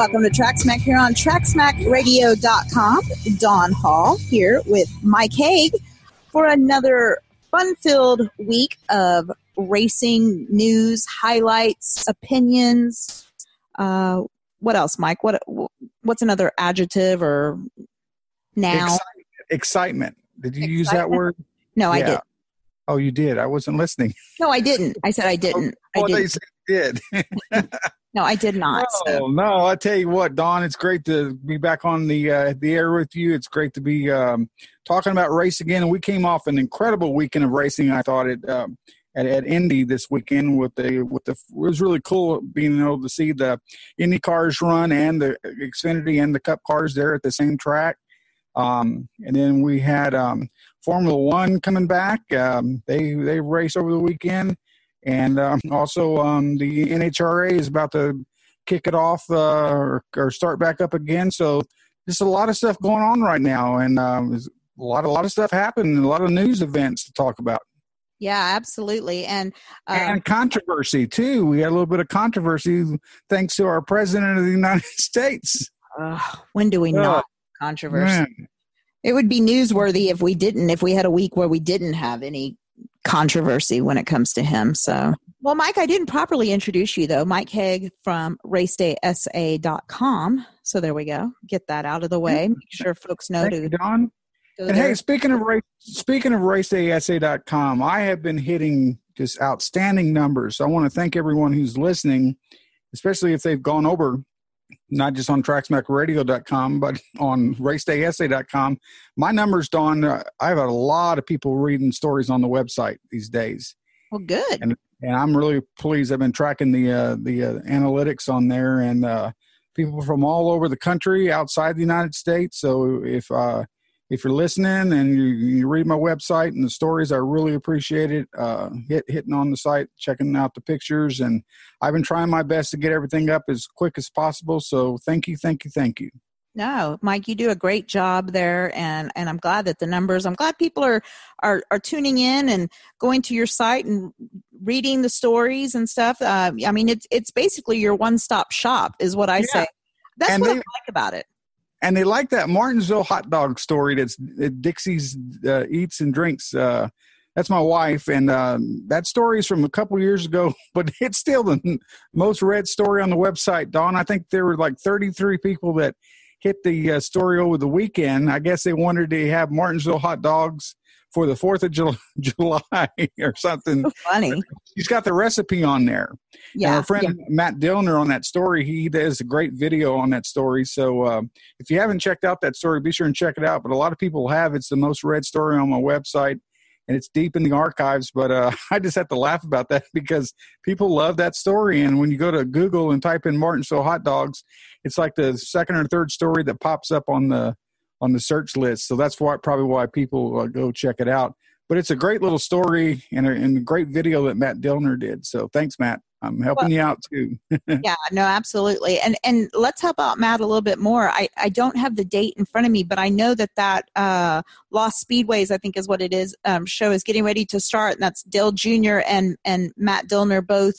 Welcome to Track Smack here on TrackSmackRadio.com. Don Hall here with Mike Haig for another fun-filled week of racing news, highlights, opinions. Uh, what else, Mike? What what's another adjective or noun? Excitement. Did you use that word? No, I Yeah. did. Oh, you did. I wasn't listening. No, I didn't. I said I didn't. I they didn't. said you did. No, I did not. So. Oh no! I tell you what, Don, it's great to be back on the uh, the air with you. It's great to be um, talking about race again. We came off an incredible weekend of racing. I thought it um, at at Indy this weekend with the with the it was really cool being able to see the Indy cars run and the Xfinity and the Cup cars there at the same track. Um, and then we had um, Formula One coming back. Um, they they race over the weekend, and um, also um, the NHRA is about to kick it off uh, or, or start back up again. So there's a lot of stuff going on right now, and um, a lot a lot of stuff happening, a lot of news events to talk about, Yeah, absolutely. And uh, and controversy too. We had a little bit of controversy thanks to our president of the United States. uh, when do we not controversy? Man, It would be newsworthy if we didn't, if we had a week where we didn't have any controversy when it comes to him. So, well, Mike, I didn't properly introduce you though. Mike Haig from racedaysa.com. So there we go. Get that out of the way. Mm-hmm. Make sure folks know thank to you, Don. And there. hey, speaking of race, speaking of racedaysa.com, I have been hitting just outstanding numbers. So I want to thank everyone who's listening, especially if they've gone over not just on tracksmackradio.com, but on racedaysa.com. My numbers, Don, uh, I have a lot of people reading stories on the website these days, well, good. and I'm really pleased. I've been tracking the uh, the uh, analytics on there, and uh, people from all over the country, outside the United States. So if uh, if you're listening and you, you read my website and the stories, I really appreciate it. Uh, hit hitting on the site, checking out the pictures, and I've been trying my best to get everything up as quick as possible. So thank you, thank you, thank you. No, Mike, you do a great job there, and and I'm glad that the numbers. I'm glad people are are are tuning in and going to your site and reading the stories and stuff. Uh, I mean, it's it's basically your one stop shop, is what I Yeah. say. That's And what I like about it. And they like that Martinsville hot dog story. That's that Dixie's uh, eats and drinks. Uh, that's my wife, and um, that story is from a couple years ago, but it's still the most read story on the website. Don, I think there were like 33 people that hit the uh, story over the weekend. I guess they wanted to have Martinsville hot dogs for the Fourth of Jul- July or something. So funny. She's got the recipe on there. And Yeah. our friend yeah. Matt Dillner on that story, he does a great video on that story. So um, if you haven't checked out that story, be sure and check it out. But a lot of people have. It's the most read story on my website, and it's deep in the archives. But uh, I just have to laugh about that because people love that story. And when you go to Google and type in Martinsville hot dogs, it's like the second or third story that pops up on the on the search list. So that's why probably why people uh, go check it out. But it's a great little story and a, and a great video that Matt Dillner did. So thanks, Matt. I'm helping you out too. yeah no absolutely and and let's help out matt a little bit more i i don't have the date in front of me but i know that that uh lost speedways i think is what it is um show is getting ready to start and that's dale jr and and matt dillner both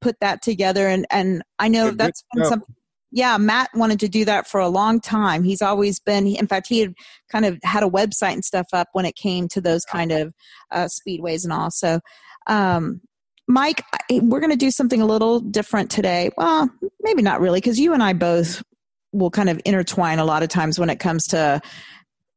put that together and and i know Good- that's been something yeah matt wanted to do that for a long time he's always been in fact he had kind of had a website and stuff up when it came to those kind of uh, speedways and all so um Mike, we're going to do something a little different today. Well, maybe not really, because you and I both will kind of intertwine a lot of times when it comes to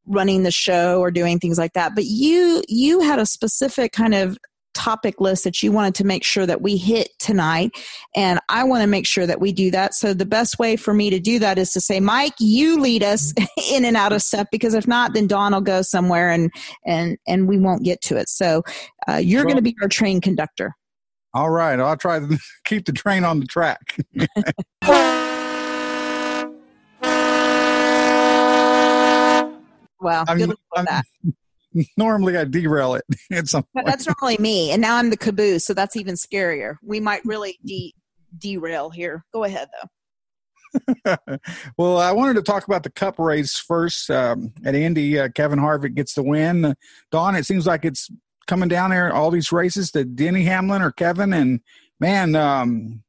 running the show or doing things like that. But you you had a specific kind of topic list that you wanted to make sure that we hit tonight and I want to make sure that we do that. So the best way for me to do that is to say, Mike, you lead us in and out of stuff because if not, then Don will go somewhere and and and we won't get to it. So uh, you're Well- going to be our train conductor. All right, I'll try to keep the train on the track. Well, I'm- good luck with that. Normally, I derail it at some But point. that's normally me, and now I'm the caboose, so that's even scarier. We might really de- derail here. Go ahead, though. well, I wanted to talk about the Cup race first. Um, at Indy, uh, Kevin Harvick gets the win. Don, it seems like it's coming down there. All these races to Denny Hamlin or Kevin, and man, um,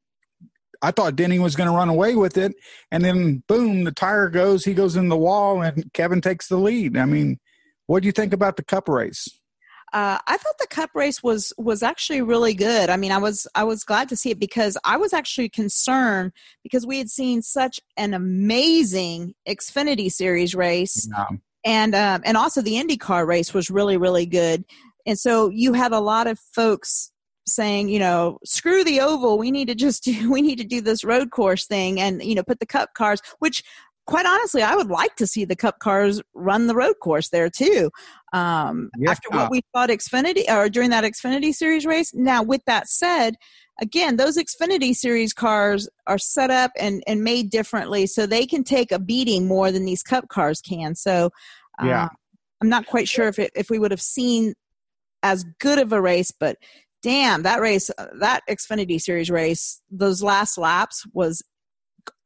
I thought Denny was going to run away with it, and then boom, the tire goes. He goes in the wall, and Kevin takes the lead. I mean, what do you think about the Cup race? Uh, I thought the Cup race was was actually really good. I mean, I was I was glad to see it because I was actually concerned because we had seen such an amazing Xfinity Series race, yeah. and um, and also the IndyCar race was really really good. And so you had a lot of folks saying, you know, screw the oval. We need to just do, we need to do this road course thing and, you know, put the cup cars, which quite honestly, I would like to see the cup cars run the road course there too. Um, yeah. After what we thought Xfinity or during that Xfinity series race. Now, with that said, again, those Xfinity series cars are set up and, and made differently so they can take a beating more than these cup cars can. So, yeah. Uh, I'm not quite sure if it, if we would have seen as good of a race, but damn, that race, uh, that Xfinity Series race, those last laps was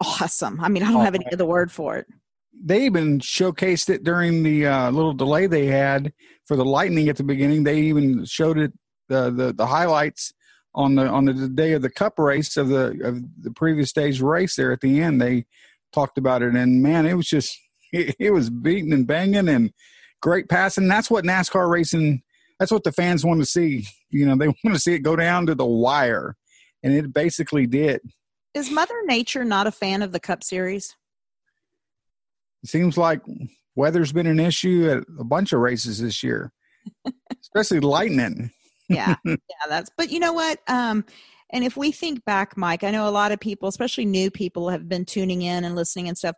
awesome. I mean, I don't have any other word for it. They even showcased it during the uh, little delay they had for the lightning at the beginning. They even showed it the the, the highlights on the on the day of the Cup race of the of the previous day's race. There at the end, they talked about it, and man, it was just it, it was beating and banging and great passing. That's what NASCAR racing that's what the fans want to see. You know, they want to see it go down to the wire, and it basically did. Is Mother Nature not a fan of the Cup Series? It seems like weather's been an issue at a bunch of races this year, especially lightning. yeah, yeah, that's. But you know what? Um, and if we think back, Mike, I know a lot of people, especially new people, have been tuning in and listening and stuff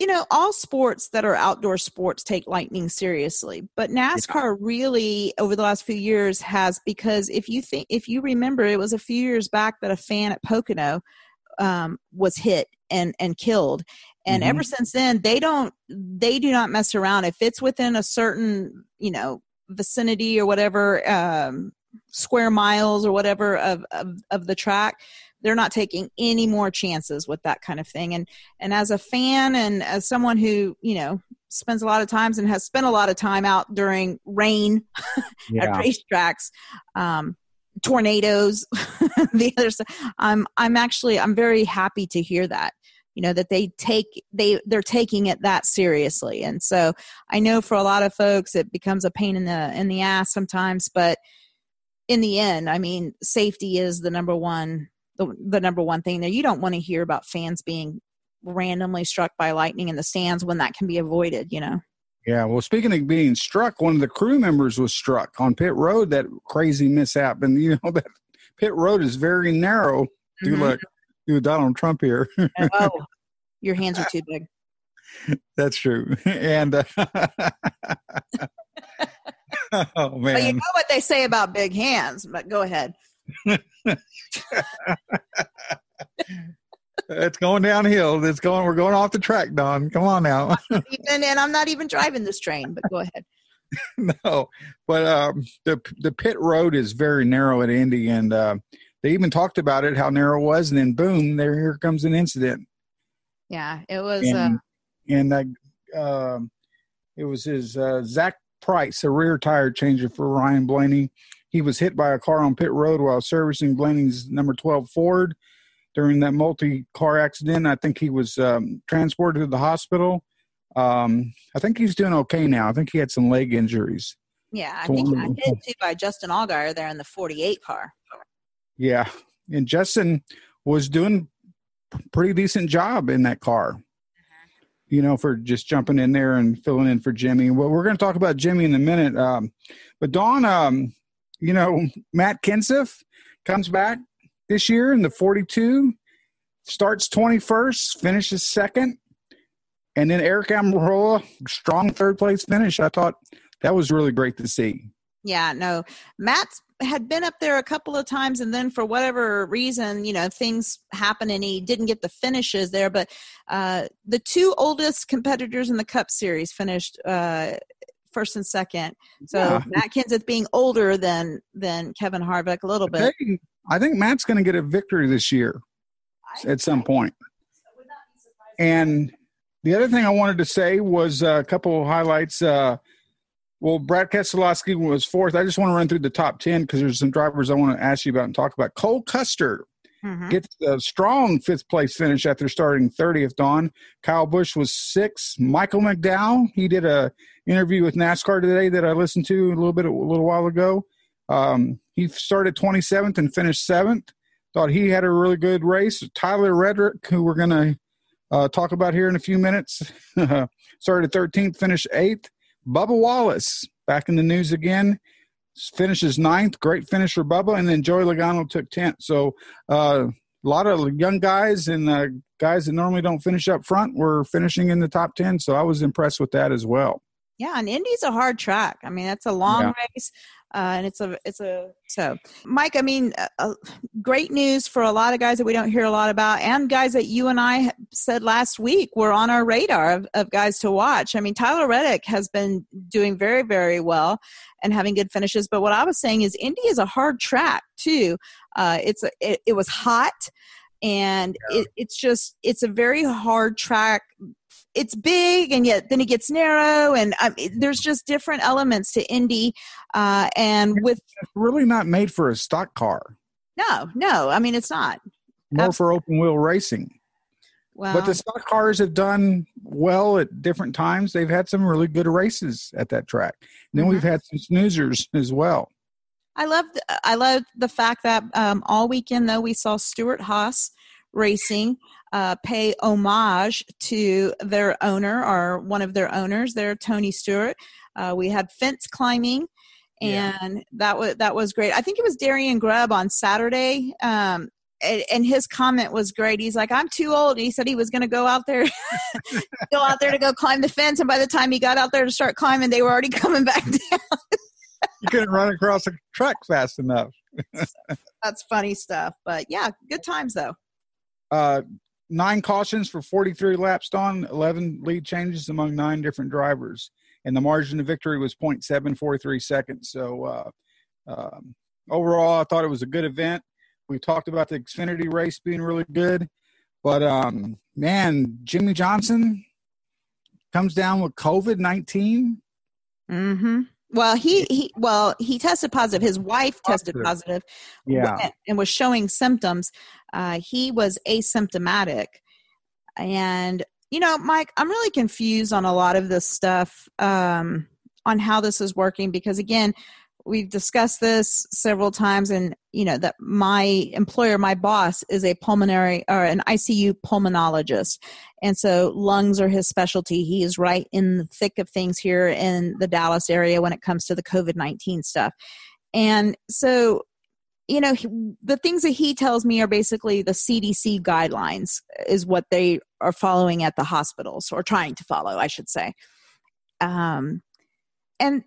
you know, all sports that are outdoor sports take lightning seriously, but NASCAR really over the last few years has because if you think if you remember, it was a few years back that a fan at Pocono um, was hit and and killed, and mm-hmm. ever since then they don't they do not mess around. If it's within a certain you know vicinity or whatever um, square miles or whatever of, of, of the track they're not taking any more chances with that kind of thing and and as a fan and as someone who you know spends a lot of times and has spent a lot of time out during rain yeah. at racetracks um, tornadoes the other side i'm i'm actually i'm very happy to hear that you know that they take they they're taking it that seriously and so i know for a lot of folks it becomes a pain in the in the ass sometimes but in the end i mean safety is the number one the, the number one thing there. You don't want to hear about fans being randomly struck by lightning in the stands when that can be avoided, you know. Yeah, well, speaking of being struck, one of the crew members was struck on pit road. That crazy mishap, and you know that pit road is very narrow. Do mm-hmm. like do Donald Trump here. oh, your hands are too big. That's true, and uh, oh man, you know what they say about big hands. But go ahead it's going downhill. It's going. We're going off the track, Don. Come on now. even, and I'm not even driving this train. But go ahead. no, but um, the the pit road is very narrow at Indy, and uh, they even talked about it how narrow it was, and then boom, there here comes an incident. Yeah, it was. And, uh, and uh, uh, it was his uh, Zach Price, a rear tire changer for Ryan Blaney. He was hit by a car on pit road while servicing Blaney's number 12 Ford during that multi car accident. I think he was um, transported to the hospital. Um, I think he's doing okay now. I think he had some leg injuries. Yeah, I think I hit too by Justin Allgaier there in the 48 car. Yeah, and Justin was doing pretty decent job in that car. Mm-hmm. You know, for just jumping in there and filling in for Jimmie. Well, we're going to talk about Jimmie in a minute. Um, but Don, um, you know, Matt Kenseth comes back this year in the 42, starts 21st, finishes second. And then Aric Almirola, strong third place finish. I thought that was really great to see. Yeah, no. Matt had been up there a couple of times and then for whatever reason, you know, things happen and he didn't get the finishes there. But uh, the two oldest competitors in the Cup Series finished uh, first and second. So yeah. Matt Kenseth being older than than Kevin Harvick a little bit. I think Matt's going to get a victory this year at some point. And the other thing I wanted to say was a couple of highlights. Uh, well, Brad Keselowski was fourth. I just want to run through the top 10 because there's some drivers I want to ask you about and talk about. Cole Custer mm-hmm. gets a strong fifth place finish after starting 30th. Don Kyle Busch was sixth. Michael McDowell he did a interview with NASCAR today that I listened to a little bit a little while ago. Um, he started 27th and finished seventh. Thought he had a really good race. Tyler Reddick, who we're going to uh, talk about here in a few minutes, started 13th, finished eighth. Bubba Wallace back in the news again finishes ninth. Great finish for Bubba. And then Joey Logano took 10th. So uh, a lot of young guys and uh, guys that normally don't finish up front were finishing in the top 10. So I was impressed with that as well. Yeah, and Indy's a hard track. I mean, that's a long yeah. race, uh, and it's a it's a so Mike. I mean, uh, uh, great news for a lot of guys that we don't hear a lot about, and guys that you and I said last week were on our radar of, of guys to watch. I mean, Tyler Reddick has been doing very very well and having good finishes. But what I was saying is, Indy is a hard track too. Uh, it's a, it, it was hot and yeah. it, it's just it's a very hard track it's big and yet then it gets narrow and um, there's just different elements to Indy uh, and with it's really not made for a stock car. No no i mean it's not. More Absolutely. for open wheel racing. Well, but the stock cars have done well at different times. They've had some really good races at that track. And then mm-hmm. we've had some snoozers as well. I love i love the fact that um, all weekend though we saw Stewart-Haas racing uh, pay homage to their owner or one of their owners there, Tony Stewart. Uh, we had fence climbing, and yeah. that was that was great. I think it was Darian Grubb on Saturday. Um, and, and, his comment was great. He's like, "I'm too old." He said he was going to go out there, go out there to go climb the fence, and by the time he got out there to start climbing, they were already coming back down. you couldn't run across a track fast enough. That's funny stuff, but yeah, good times though. Uh, nine cautions for 43 laps on 11 lead changes among nine different drivers and the margin of victory was 0.743 seconds. So uh, um, overall i thought it was a good event. We talked about the xfinity race being really good but um, man jimmie johnson comes down with covid-19 mm-hmm well, he, he well he tested positive. His wife tested positive, yeah, and was showing symptoms. Uh, he was asymptomatic, and you know, Mike, I'm really confused on a lot of this stuff um, on how this is working because again, we've discussed this several times and you know that my employer my boss is a pulmonary or an icu pulmonologist. And so lungs are his specialty. He is right in the thick of things here in the dallas area when it comes to the covid-19 stuff. And so you know he, the things that he tells me are basically the cdc guidelines is what they are following at the hospitals or trying to follow i should say. Um, and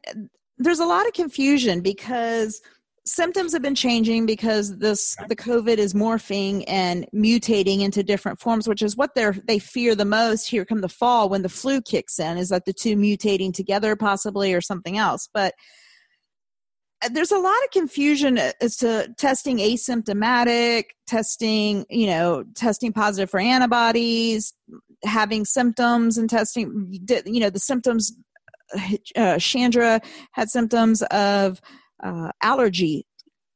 there's a lot of confusion because symptoms have been changing because this the covid is morphing and mutating into different forms which is what they're they fear the most here come the fall when the flu kicks in is that the two mutating together possibly or something else. But uh, there's a lot of confusion as to testing asymptomatic testing you know testing positive for antibodies having symptoms and testing you know the symptoms uh, Chandra had symptoms of uh, allergy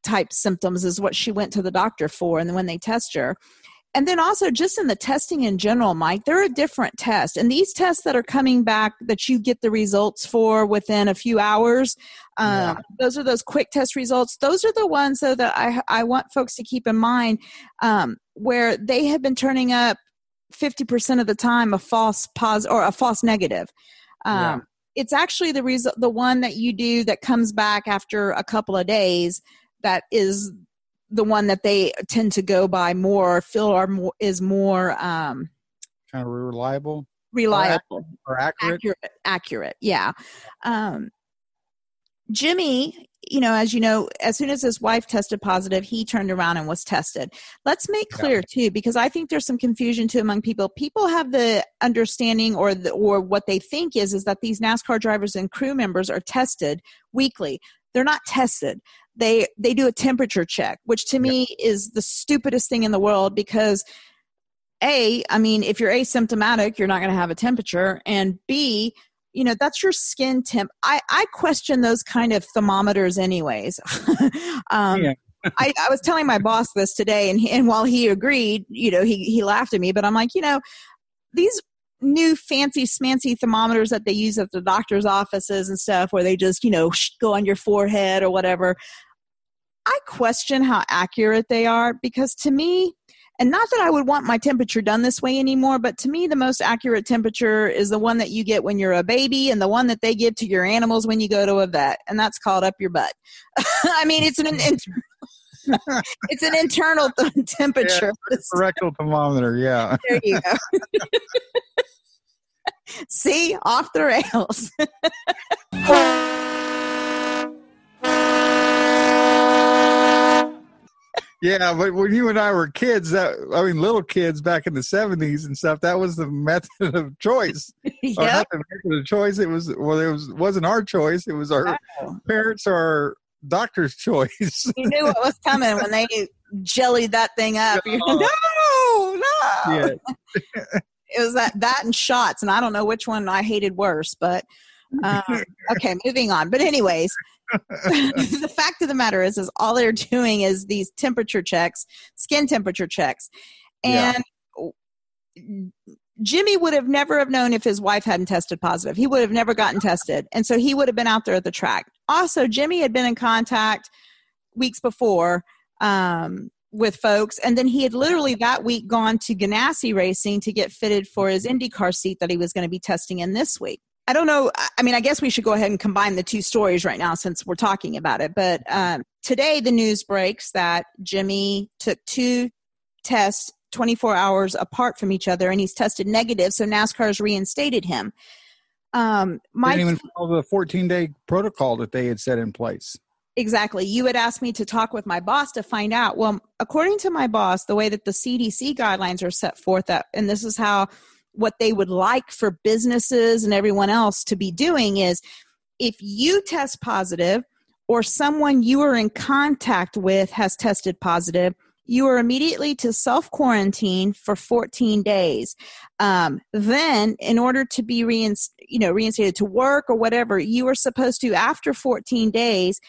type symptoms, is what she went to the doctor for. And when they test her, and then also just in the testing in general, Mike, there are different tests. And these tests that are coming back that you get the results for within a few hours, um, yeah. those are those quick test results. Those are the ones though that I, I want folks to keep in mind um, where they have been turning up 50% of the time a false positive or a false negative. Um, it's actually the result the one that you do that comes back after a couple of days that is the one that they tend to go by more feel are more is more um kind of reliable reliable. or accurate? Accurate, accurate yeah. Um Jimmie you know, as you know, as soon as his wife tested positive, he turned around and was tested. Let's make clear too, because I think there's some confusion too among people. People have the understanding, or the, or what they think is, is that these NASCAR drivers and crew members are tested weekly. They're not tested. They they do a temperature check, which to yeah. me is the stupidest thing in the world because a, I mean, if you're asymptomatic, you're not going to have a temperature, and B, you know that's your skin temp i i question those kind of thermometers anyways um yeah. I, I was telling my boss this today, and he, and while he agreed, you know, he he laughed at me. But I'm like, you know, these new fancy smancy thermometers that they use at the doctor's offices and stuff, where they just you know go on your forehead or whatever. I question how accurate they are because to me, and not that I would want my temperature done this way anymore, but to me, the most accurate temperature is the one that you get when you're a baby and the one that they give to your animals when you go to a vet, and that's called up your butt. I mean, it's an, internal, it's an internal temperature. Yeah, rectal thermometer, yeah. There you go. See, off the rails. Yeah, but when you and I were kids, that I mean, little kids back in the seventies and stuff, that was the method of choice. not the method of choice. It was well, it was wasn't our choice. It was our Oh. parents or our doctor's choice. You knew what was coming when they jellied that thing up. Oh. no, no. yeah, It was that that and shots, and I don't know which one I hated worse. But um, okay, moving on. But anyways, the fact of the matter is, is all they're doing is these temperature checks, skin temperature checks, Yeah. and Jimmie would have never have known if his wife hadn't tested positive. He would have never gotten tested, and so he would have been out there at the track. Also, Jimmie had been in contact weeks before um, with folks, and then he had literally that week gone to Ganassi Racing to get fitted for his IndyCar seat that he was going to be testing in this week. I don't know. I- mean, I guess we should go ahead and combine the two stories right now since we're talking about it. But um, today, the news breaks that Jimmie took two tests 24 hours apart from each other and he's tested negative. So NASCAR has reinstated him. Um, my didn't even follow the 14 day protocol that they had set in place. Exactly. You had asked me to talk with my boss to find out. Well, according to my boss, the way that the CDC guidelines are set forth, that, and this is how what they would like for businesses and everyone else to be doing is if you test positive or someone you are in contact with has tested positive, you are immediately to self quarantine for 14 days. Um, then, in order to be reinst- you know reinstated to work or whatever, you are supposed to after 14 days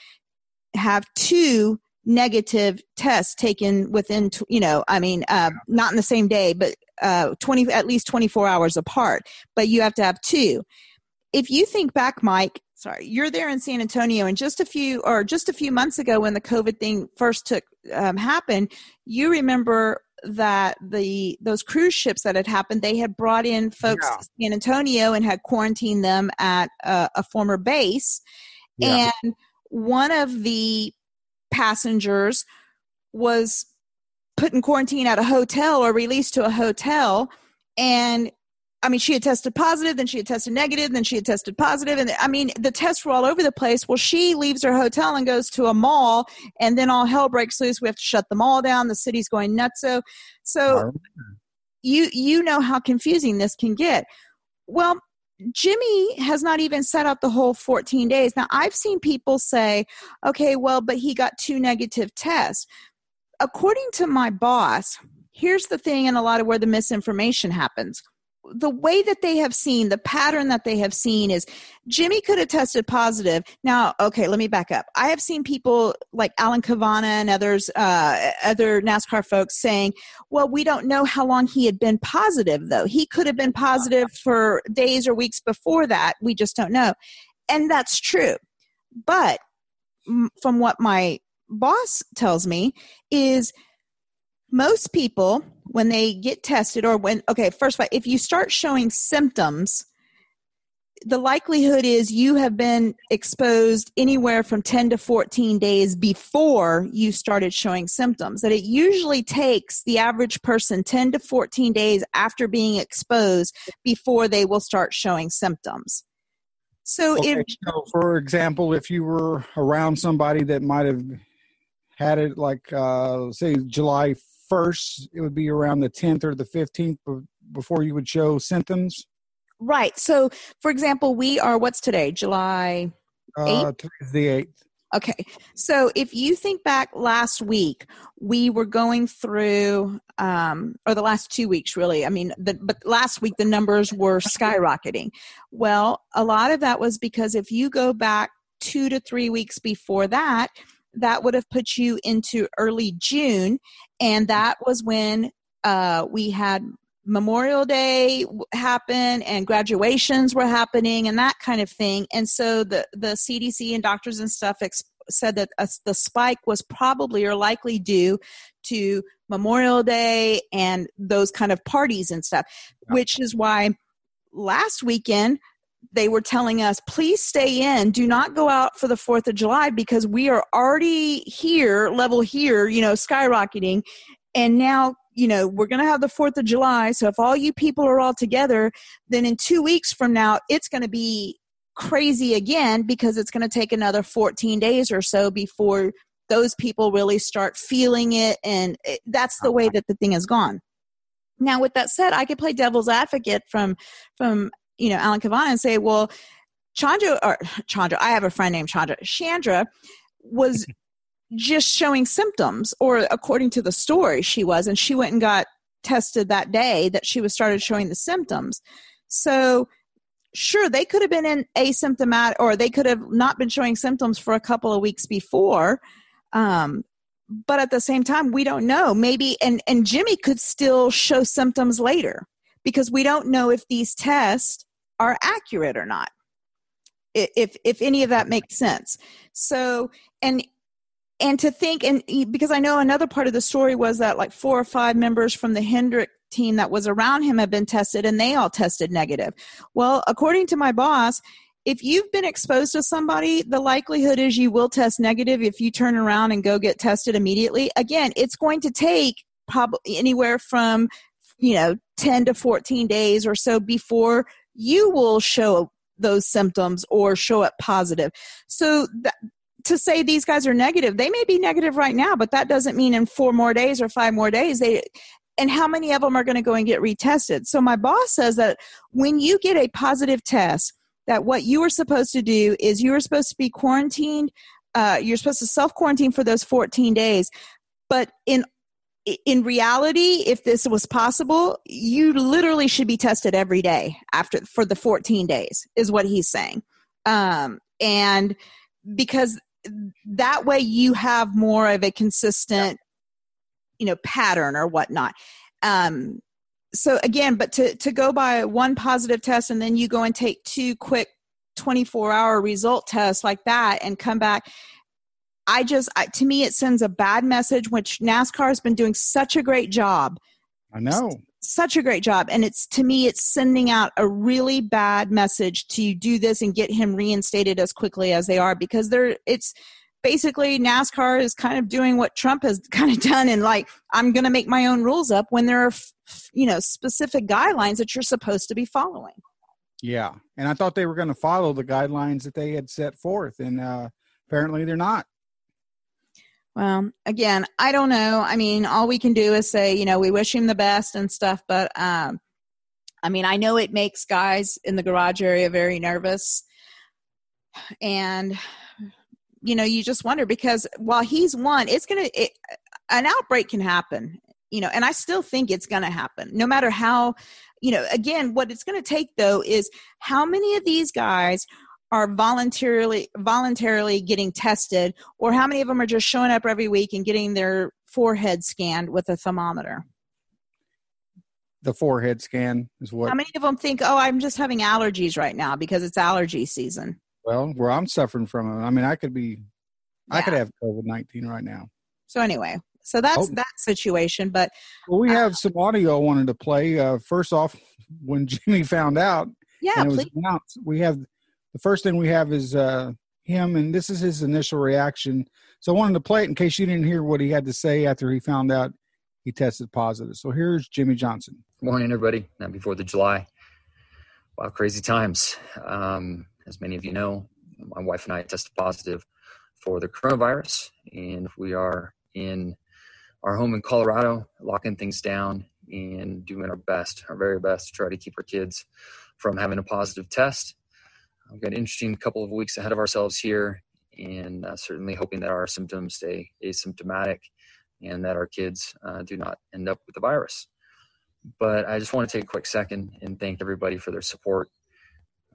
have two negative tests taken within you know i mean uh, not in the same day but uh, 20 at least 24 hours apart but you have to have two if you think back mike sorry you're there in san antonio and just a few or just a few months ago when the covid thing first took um, happened you remember that the those cruise ships that had happened they had brought in folks Yeah. to san antonio and had quarantined them at a, a former base Yeah. and one of the passengers was put in quarantine at a hotel or released to a hotel and I mean, she had tested positive, then she had tested negative, then she had tested positive, and I mean, the tests were all over the place. Well, she leaves her hotel and goes to a mall, and then all hell breaks loose. We have to shut the mall down. The city's going nuts. So, so you you know how confusing this can get. Well, Jimmie has not even set out the whole 14 days. Now, I've seen people say, okay, well, but he got two negative tests. According to my boss, here's the thing, and a lot of where the misinformation happens. The way that they have seen, the pattern that they have seen is Jimmie could have tested positive. Now, okay, let me back up. I have seen people like Alan Cavanna and others, uh, other NASCAR folks saying, well, we don't know how long he had been positive, though. He could have been positive for days or weeks before that. We just don't know. And that's true. But from what my boss tells me, is most people, when they get tested, or when, okay, first of all, if you start showing symptoms, the likelihood is you have been exposed anywhere from 10 to 14 days before you started showing symptoms. That it usually takes the average person 10 to 14 days after being exposed before they will start showing symptoms. So Okay, if so for example, if you were around somebody that might have had it like uh, say July 1st, it would be around the 10th or the 15th before you would show symptoms. right, so for example, we are what's today, July Uh, the 8th. Okay. So if you think back last week, we were going through, um, or the last two weeks, really. I mean, the, but last week the numbers were skyrocketing. Well, a lot of that was because if you go back two to three weeks before that, that would have put you into early June. And that was when uh, we had Memorial Day happen and graduations were happening and that kind of thing. And so the, the CDC and doctors and stuff ex- said that uh, the spike was probably or likely due to Memorial Day and those kind of parties and stuff, which is why last weekend they were telling us please stay in. Do not go out for the fourth of july because we are already here level here you know skyrocketing. And now you know we're going to have the fourth of july. So if all you people are all together then in two weeks from now it's going to be crazy again because it's going to take another 14 days or so before those people really start feeling it. And it, that's the way that the thing has gone. Now with that said i could play devil's advocate from from you know alan Cavanna and say well chandra or chandra i have a friend named chandra. Chandra was just showing symptoms or according to the story she was and she went and got tested that day that she was started showing the symptoms. So sure they could have been in asymptomatic or they could have not been showing symptoms for a couple of weeks before um, but at the same time we don't know. Maybe and and jimmie could still show symptoms later because we don't know if these tests are accurate or not if if any of that makes sense. So and and to think and because i know another part of the story was that like four or five members from the hendrick team that was around him have been tested and they all tested negative. Well according to my boss if you've been exposed to somebody the likelihood is you will test negative if you turn around and go get tested immediately. Again it's going to take probably anywhere from you know 10 to 14 days or so before you will show those symptoms or show up positive. So to say these guys are negative they may be negative right now but that doesn't mean in four more days or five more days they and how many of them are going to go and get retested? So my boss says that when you get a positive test that what you are supposed to do is you are supposed to be quarantined uh, you're supposed to self quarantine for those 14 days but in in reality if this was possible you literally should be tested every day after for the 14 days is what he's saying. Um, and because that way you have more of a consistent you know pattern or whatnot. Um so again but to to go by one positive test and then you go and take two quick 24 hour result tests like that and come back i just I, to me it sends a bad message which nascar has been doing such a great job i know such a great job and it's to me it's sending out a really bad message to do this and get him reinstated as quickly as they are because they're it's basically NASCAR is kind of doing what Trump has kind of done and like I'm going to make my own rules up when there are you know specific guidelines that you're supposed to be following. Yeah, and I thought they were going to follow the guidelines that they had set forth, and uh, apparently they're not. Well, again, I don't know. I mean, all we can do is say, you know, we wish him the best and stuff, but um, I mean, I know it makes guys in the garage area very nervous. And, you know, you just wonder because while he's won, it's going to, an outbreak can happen, you know, and I still think it's going to happen no matter how, you know, again, what it's going to take though is how many of these guys are voluntarily voluntarily getting tested or how many of them are just showing up every week and getting their forehead scanned with a thermometer? The forehead scan is what? How many of them think oh i'm just having allergies right now because it's allergy season well where i'm suffering from it i mean i could be yeah. i could have covid-19 right now. So anyway so that's oh. that situation but well, we uh, have some audio i wanted to play. Uh, first off when jimmie found out yeah was announced, we have the first thing we have is uh, him, and this is his initial reaction. So I wanted to play it in case you didn't hear what he had to say after he found out he tested positive. So here's Jimmie Johnson. Morning, everybody. Not before the July. Wow, crazy times. Um, as many of you know, my wife and I tested positive for the coronavirus, and we are in our home in Colorado, locking things down and doing our best, our very best to try to keep our kids from having a positive test. We've got an interesting couple of weeks ahead of ourselves here, and uh, certainly hoping that our symptoms stay asymptomatic and that our kids uh, do not end up with the virus. But I just want to take a quick second and thank everybody for their support,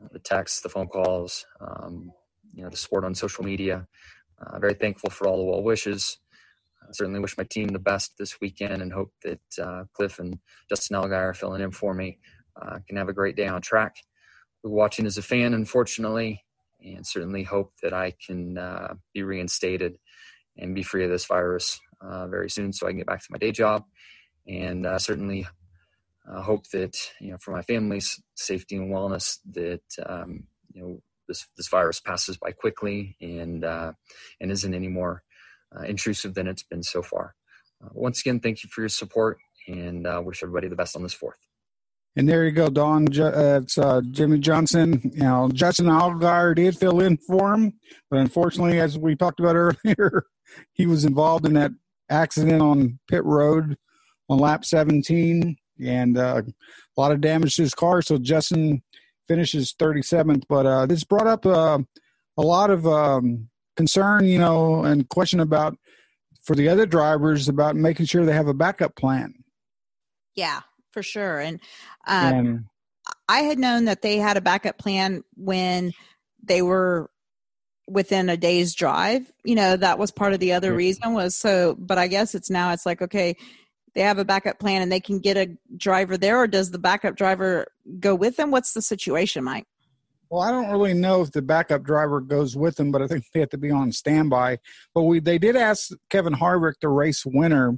uh, the texts, the phone calls, um, you know, the support on social media. Uh, very thankful for all the well wishes. I certainly wish my team the best this weekend and hope that uh, Cliff and Justin Allgaier filling in for me uh, can have a great day on track. Watching as a fan, unfortunately, and certainly hope that I can uh, be reinstated and be free of this virus uh, very soon so I can get back to my day job. And uh, certainly uh, hope that, you know, for my family's safety and wellness, that, um, you know, this, this virus passes by quickly and, uh, and isn't any more uh, intrusive than it's been so far. Once again, thank you for your support and wish everybody the best on this fourth. And there you go, Don. Uh, it's uh, Jimmie Johnson. You know, Justin Allgaier did fill in for him, but unfortunately, as we talked about earlier, he was involved in that accident on pit road on lap 17, and uh, a lot of damage to his car. So Justin finishes 37th. But uh, this brought up uh, a lot of um, concern, you know, and question about for the other drivers about making sure they have a backup plan. Yeah, for sure. And, um, and I had known that they had a backup plan when they were within a day's drive. You know, that was part of the other reason was so, but I guess it's now it's like, okay, they have a backup plan and they can get a driver there, or does the backup driver go with them? What's the situation, Mike? Well, I don't really know if the backup driver goes with them, but I think they have to be on standby. But we they did ask Kevin Harvick, the race winner,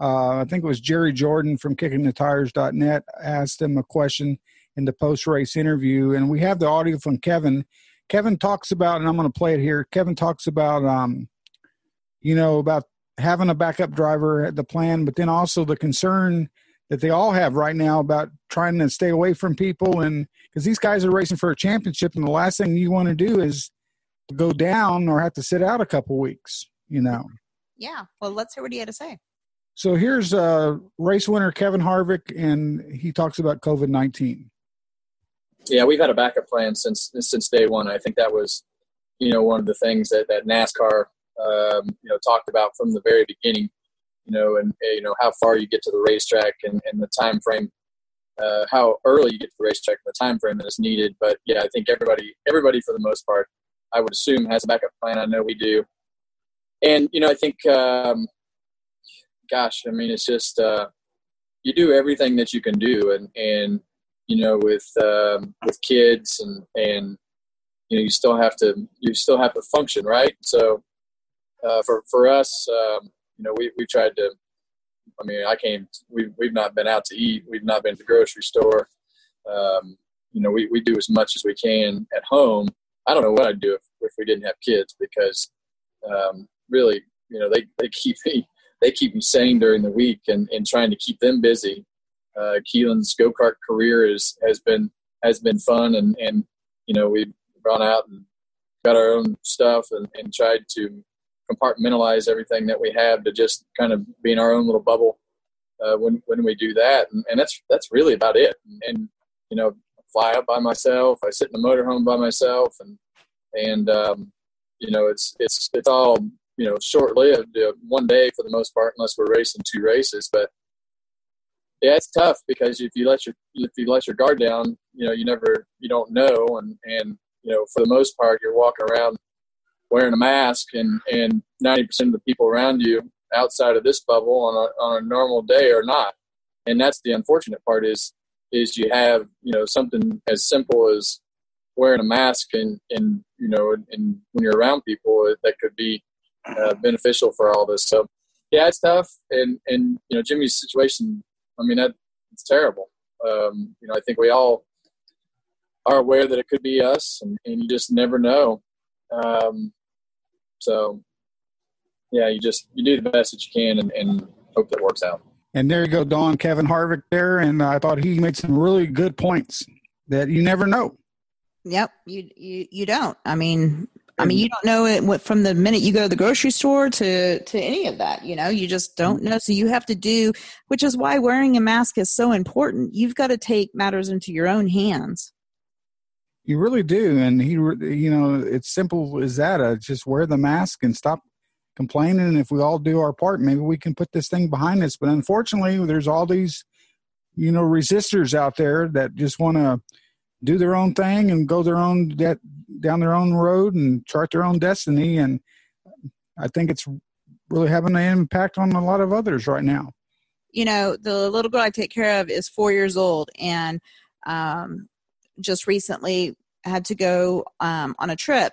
uh, I think it was Jerry Jordan from KickingTheTires.net asked him a question in the post race interview, and we have the audio from Kevin. Kevin talks about, and I'm going to play it here. Kevin talks about, um, you know, about having a backup driver at the plan, but then also the concern that they all have right now about trying to stay away from people, and because these guys are racing for a championship, and the last thing you want to do is go down or have to sit out a couple weeks. You know. Yeah. Well, let's hear what he had to say. So here's uh, race winner Kevin Harvick, and he talks about COVID nineteen. Yeah, we've had a backup plan since since day one. I think that was, you know, one of the things that that NASCAR, um, you know, talked about from the very beginning. You know, and you know how far you get to the racetrack and, and the time frame, uh, how early you get to the racetrack and the time frame that is needed. But yeah, I think everybody everybody for the most part, I would assume has a backup plan. I know we do, and you know I think um, gosh, I mean, it's just uh, you do everything that you can do, and and you know, with um, with kids and and you know, you still have to you still have to function, right? So uh, for for us, um, you know, we we tried to. I mean, I came. We've we've not been out to eat. We've not been to the grocery store. Um, you know, we, we do as much as we can at home. I don't know what I'd do if, if we didn't have kids because um, really, you know, they, they keep me they keep me sane during the week and, and trying to keep them busy. Uh, Keelan's go kart career is has been has been fun and and you know we've gone out and got our own stuff and, and tried to compartmentalize everything that we have to just kind of be in our own little bubble uh, when when we do that and, and that's that's really about it and, and you know fly up by myself I sit in the motorhome by myself and and um, you know it's it's it's all you know short lived uh, one day for the most part unless we're racing two races but yeah it's tough because if you let your if you let your guard down you know you never you don't know and and you know for the most part you're walking around wearing a mask and and 90% of the people around you outside of this bubble on a, on a normal day are not. And that's the unfortunate part is is you have you know something as simple as wearing a mask and and you know and when you're around people that could be uh, beneficial for all this. So yeah, it's tough, and and you know Jimmie's situation. I mean, that it's terrible. Um, you know, I think we all are aware that it could be us, and, and you just never know. Um, so yeah, you just you do the best that you can, and, and hope that works out. And there you go, Don Kevin Harvick there, and I thought he made some really good points that you never know. Yep, you you you don't. I mean, I mean, you don't know it from the minute you go to the grocery store to to any of that. You know, you just don't know. So you have to do, which is why wearing a mask is so important. You've got to take matters into your own hands. You really do, and he, you know, it's simple as that. Uh, just wear the mask and stop complaining. And if we all do our part, maybe we can put this thing behind us. But unfortunately, there's all these, you know, resistors out there that just want to do their own thing and go their own de- down their own road and chart their own destiny. And I think it's really having an impact on a lot of others right now. You know, the little girl I take care of is four years old, and um, just recently had to go um, on a trip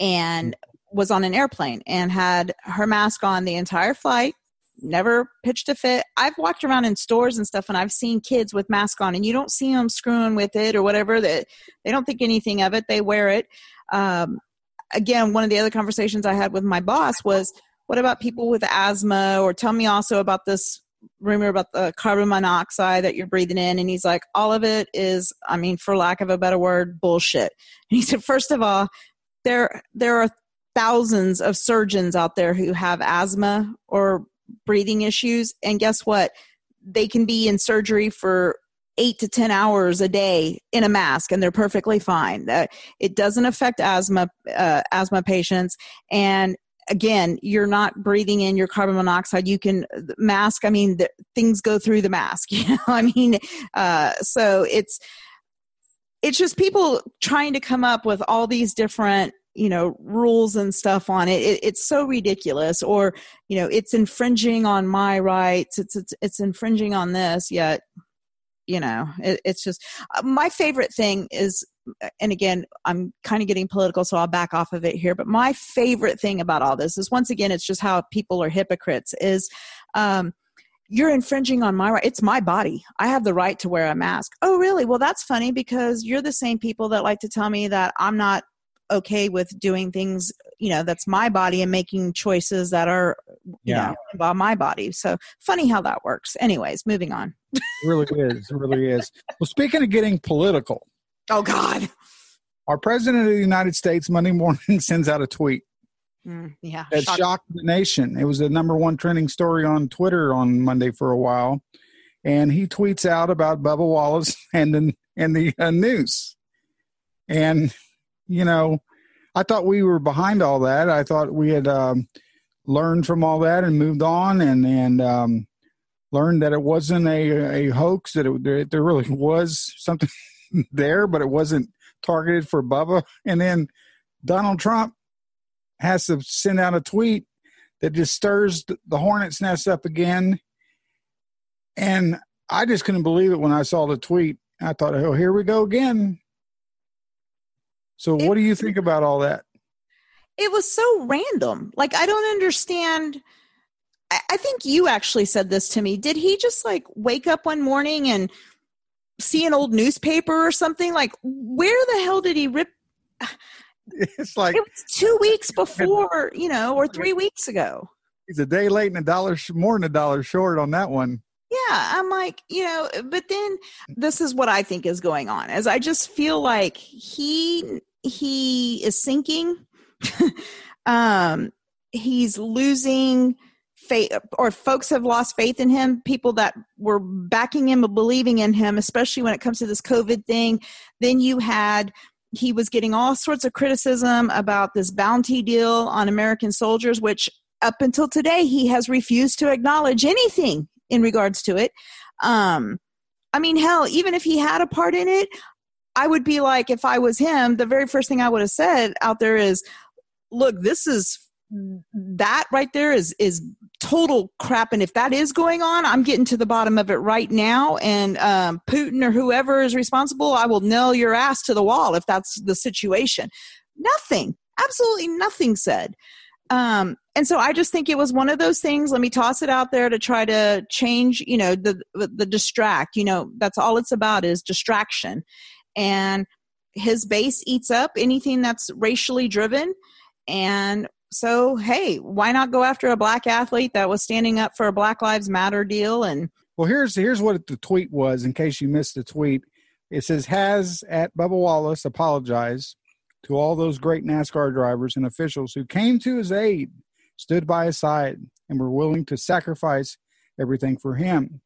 and was on an airplane and had her mask on the entire flight never pitched a fit. I've walked around in stores and stuff and i've seen kids with mask on and you don't see them screwing with it or whatever. That they don't think anything of it. They wear it. Um, again one of the other conversations i had with my boss was what about people with asthma? Or tell me also about this rumor about the carbon monoxide that you're breathing in. And he's like all of it is i mean for lack of a better word bullshit. And he said first of all there there are thousands of surgeons out there who have asthma or breathing issues. And guess what? They can be in surgery for eight to ten hours a day in a mask and they're perfectly fine. That it doesn't affect asthma uh, asthma patients. And again you're not breathing in your carbon monoxide. You can mask i mean the, things go through the mask you know i mean uh, so it's it's just people trying to come up with all these different you know rules and stuff on it. it. it's so ridiculous or you know it's infringing on my rights it's it's, it's infringing on this yet you know it, it's just uh, my favorite thing is and again i'm kind of getting political so i'll back off of it here but my favorite thing about all this is once again it's just how people are hypocrites is um, you're infringing on my right it's my body i have the right to wear a mask oh really well that's funny because you're the same people that like to tell me that i'm not okay with doing things you know that's my body and making choices that are you yeah. know about my body. So funny how that works. Anyways moving on. It really is. It really is. Well speaking of getting political. Oh god. Our president of the united states monday morning sends out a tweet mm, yeah. that shocked. shocked the nation. It was the number one trending story on twitter on monday for a while. And he tweets out about bubba wallace and the and the uh, news. And you know, I thought we were behind all that. I thought we had um, learned from all that and moved on and and um, learned that it wasn't a, a hoax. That it, there really was something there, but it wasn't targeted for Bubba. And then Donald Trump has to send out a tweet that just stirs the hornet's nest up again. And I just couldn't believe it when I saw the tweet. I thought, oh, here we go again. So, it, what do you think about all that? It was so random. Like, I don't understand. I, I think you actually said this to me. Did he just like wake up one morning and see an old newspaper or something? Like, where the hell did he rip? It's like it was two weeks before, you know, or three weeks ago. He's a day late and a dollar more than a dollar short on that one. I'm like, you know, but then this is what I think is going on. As I just feel like he he is sinking. um he's losing faith or folks have lost faith in him people that were backing him and believing in him especially when it comes to this covid thing then you had he was getting all sorts of criticism about this bounty deal on american soldiers which up until today he has refused to acknowledge anything in regards to it. Um, I mean, hell, even if he had a part in it, I would be like, if I was him, the very first thing I would have said out there is, look, this is that right there is is total crap. And if that is going on i'm getting to the bottom of it right now. And um, putin or whoever is responsible i will nail your ass to the wall if that's the situation. Nothing absolutely nothing said um, and so I just think it was one of those things. Let me toss it out there to try to change, you know, the the distract. You know, that's all it's about is distraction, and his base eats up anything that's racially driven, and so hey, why not go after a black athlete that was standing up for a Black Lives Matter deal? And well, here's here's what the tweet was. In case you missed the tweet, it says has at Bubba Wallace apologized to all those great NASCAR drivers and officials who came to his aid, stood by his side, and were willing to sacrifice everything for him,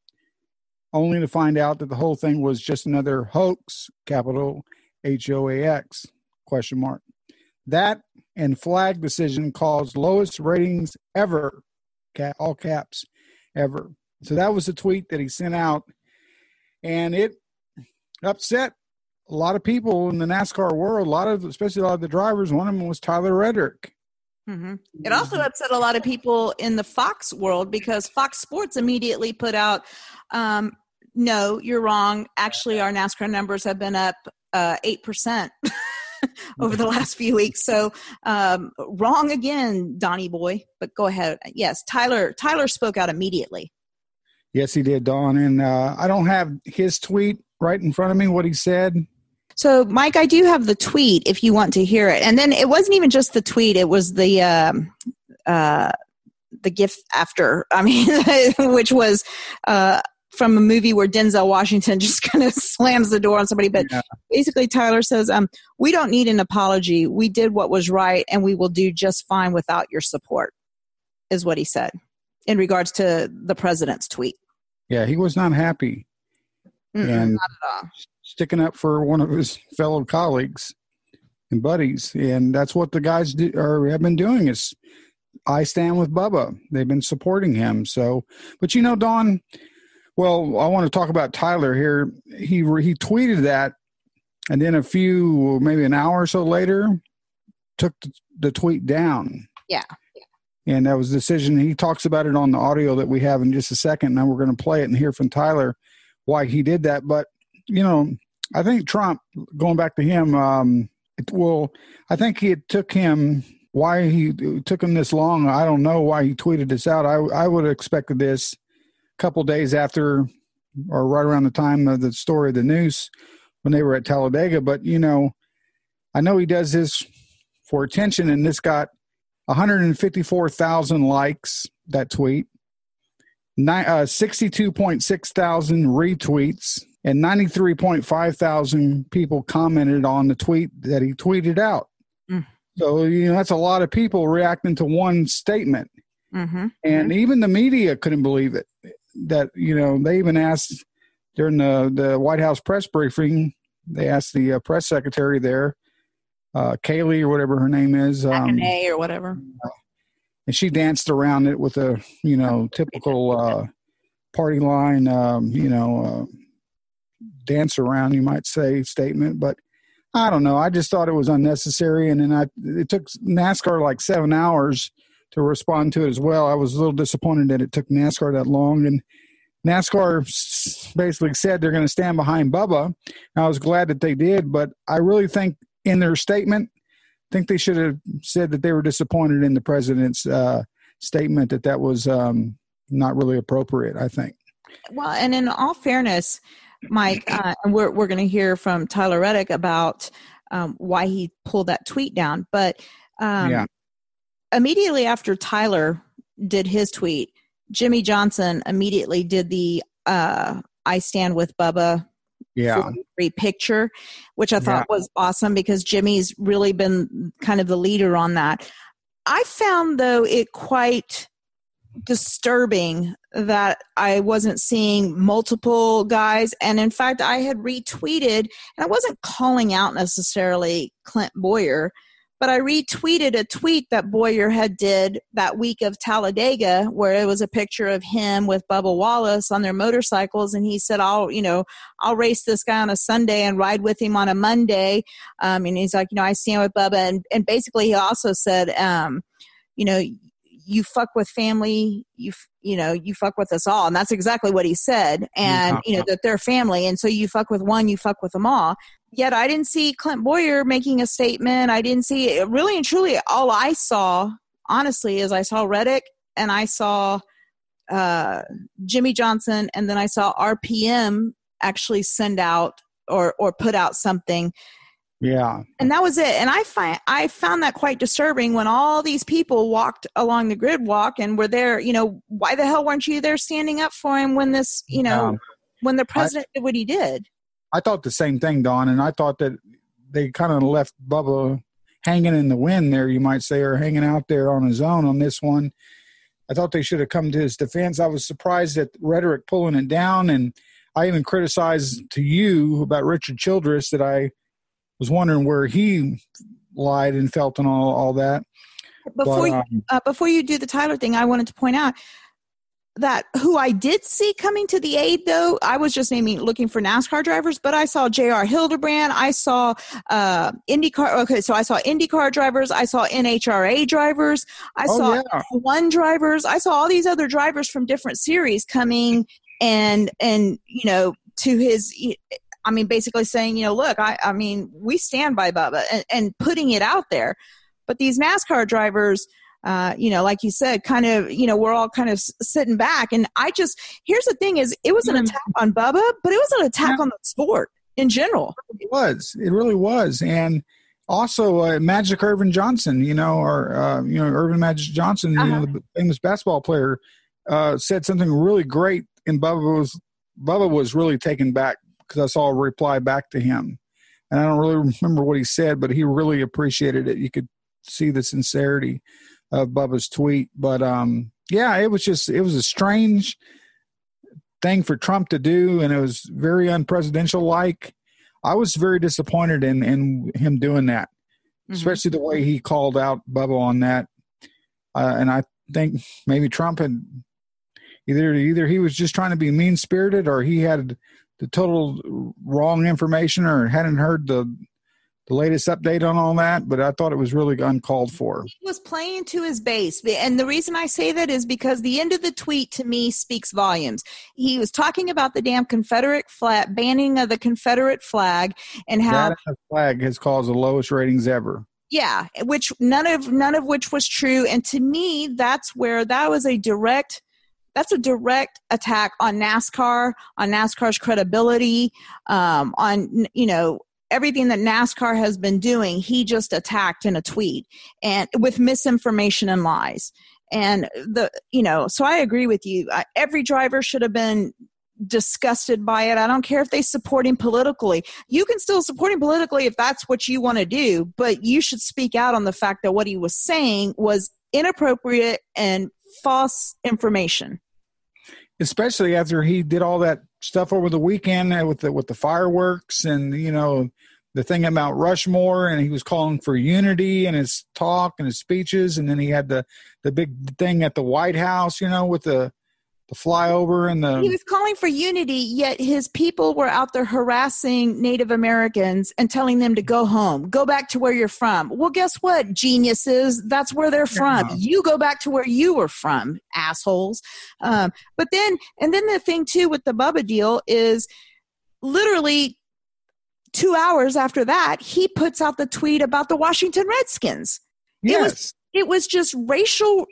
only to find out that the whole thing was just another hoax, capital H O A X question mark. That and flag decision caused lowest ratings ever, all caps, ever. So that was the tweet that he sent out, and it upset a lot of people in the NASCAR world, a lot of, especially a lot of the drivers, one of them was Tyler Reddick. Mm-hmm. It also upset a lot of people in the Fox world because Fox Sports immediately put out, um, "No, you're wrong. Actually, our NASCAR numbers have been up uh, eight uh, percent." over the last few weeks. So um, wrong again, Donnie boy. But go ahead. Yes, Tyler. Tyler spoke out immediately. Yes, he did, Don. And uh, I don't have his tweet right in front of me. What he said. So, Mike, I do have the tweet if you want to hear it. And then it wasn't even just the tweet; it was the um, uh, the gift after. I mean, which was uh, from a movie where Denzel Washington just kind of slams the door on somebody. But yeah. basically, Tyler says, um, "We don't need an apology. We did what was right, and we will do just fine without your support." Is what he said in regards to the president's tweet. Yeah, he was not happy, Mm-mm, and not sticking up for one of his fellow colleagues and buddies, and that's what the guys do, or have been doing. Is I stand with Bubba. They've been supporting him. So, but you know, Don, well, I want to talk about Tyler here. He he tweeted that, and then a few, maybe an hour or so later, took the tweet down. Yeah. And that was a decision. He talks about it on the audio that we have in just a second. Now we're going to play it and hear from Tyler why he did that. But you know, I think Trump, going back to him, um, it, well, I think it took him why he took him this long. I don't know why he tweeted this out. I I would have expected this couple days after or right around the time of the story of the news when they were at Talladega. But, you know, I know he does this for attention, and this got 154,000 likes, that tweet, uh, 62.6 thousand retweets, and 93.5 thousand people commented on the tweet that he tweeted out. Mm. So, you know, that's a lot of people reacting to one statement. Mm-hmm. And mm-hmm. even the media couldn't believe it that you know they even asked during the the White House press briefing. They asked the uh, press secretary there, uh, Kayleigh or whatever her name is, um, or whatever, and she danced around it with a you know typical uh, party line, um, you know, uh, dance around you might say statement, but. I don't know. I just thought it was unnecessary, and then I it took NASCAR like seven hours to respond to it as well. I was a little disappointed that it took NASCAR that long, and NASCAR basically said they're going to stand behind Bubba. I was glad that they did, but I really think in their statement, I think they should have said that they were disappointed in the president's uh, statement that that was um, not really appropriate. I think. Well, and in all fairness, Mike, uh, and we're we're going to hear from Tyler Reddick about um, why he pulled that tweet down, but um, yeah immediately after Tyler did his tweet, Jimmie Johnson immediately did the uh, I stand with Bubba yeah. picture, which I thought yeah. was awesome because Jimmie's really been kind of the leader on that. I found though it quite disturbing that I wasn't seeing multiple guys. And in fact, I had retweeted, and I wasn't calling out necessarily Clint Bowyer, but I retweeted a tweet that Bowyer had did that week of Talladega, where it was a picture of him with Bubba Wallace on their motorcycles, and he said, "I'll, you know, I'll race this guy on a Sunday and ride with him on a Monday." Um, and he's like, "You know, I stand with Bubba," and and basically he also said, um, "You know." You fuck with family, you you know, you fuck with us all, and that's exactly what he said. And you know that they're family, and so you fuck with one, you fuck with them all yet I didn't see Clint Bowyer making a statement. I didn't see really and truly all I saw, honestly, is I saw Reddick and I saw uh, Jimmie Johnson, and then I saw RPM actually send out or or put out something. Yeah. And that was it. And I find I found that quite disturbing when all these people walked along the grid walk and were there, you know, why the hell weren't you there standing up for him when this, you know, when the president I, did what he did? I thought the same thing, Don, and I thought that they kind of left Bubba hanging in the wind there, you might say, or hanging out there on his own on this one. I thought they should have come to his defense. I was surprised at Reddick pulling it down, and I even criticized to you about Richard Childress that I was wondering where he lied and felt and all all that. Before but, um, you, uh, before you do the Tyler thing, I wanted to point out that who I did see coming to the aid, though, I was just naming looking for NASCAR drivers, but I saw J.R. Hildebrand. I saw uh, IndyCar. Okay, so I saw IndyCar drivers. I saw NHRA drivers. I oh, saw yeah. one drivers. I saw all these other drivers from different series coming and and you know to his. I mean, basically saying, you know, look, I, I mean, we stand by Bubba and, and putting it out there. But these NASCAR drivers, uh, you know, like you said, kind of, you know, we're all kind of sitting back. And I just, here's the thing is it was an attack on Bubba, but it was an attack on the sport in general. It was, it really was. And also uh, Magic Earvin Johnson, you know, or, uh, you know, Earvin Magic Johnson, uh-huh. you know, uh-huh. the famous basketball player, uh, said something really great. And Bubba was, Bubba was really taken back because I saw a reply back to him. And I don't really remember what he said, but he really appreciated it. You could see the sincerity of Bubba's tweet. But um, yeah, it was just it was a strange thing for Trump to do, and it was very unpresidential like. I was very disappointed in in him doing that, mm-hmm. especially the way he called out Bubba on that. Uh, and I think maybe Trump had either either he was just trying to be mean spirited, or he had the total wrong information, or hadn't heard the the latest update on all that, but I thought it was really uncalled for. He was playing to his base. And the reason I say that is because the end of the tweet to me speaks volumes. He was talking about the damn Confederate flag, banning of the Confederate flag, and how that flag has caused the lowest ratings ever. Yeah, which none of none of which was true. And to me, that's where that was a direct that's a direct attack on NASCAR, on NASCAR's credibility, um, on you know everything that NASCAR has been doing, he just attacked in a tweet and with misinformation and lies. And the, you know, so I agree with you. Every driver should have been disgusted by it. I don't care if they support him politically. You can still support him politically if that's what you want to do, but you should speak out on the fact that what he was saying was inappropriate and false information. Especially after he did all that stuff over the weekend with the with the fireworks and you know the thing about Rushmore, and he was calling for unity in his talk and his speeches, and then he had the the big thing at the White House, you know, with the the flyover and the he was calling for unity yet his people were out there harassing native americans and telling them to go home. Go back to where you're from. Well guess what geniuses? That's where they're from. Yeah. you go back to where you were from assholes. Um, but then and then the thing too with the bubba deal is literally two hours after that he puts out the tweet about the washington redskins. Yes. it was it was just racial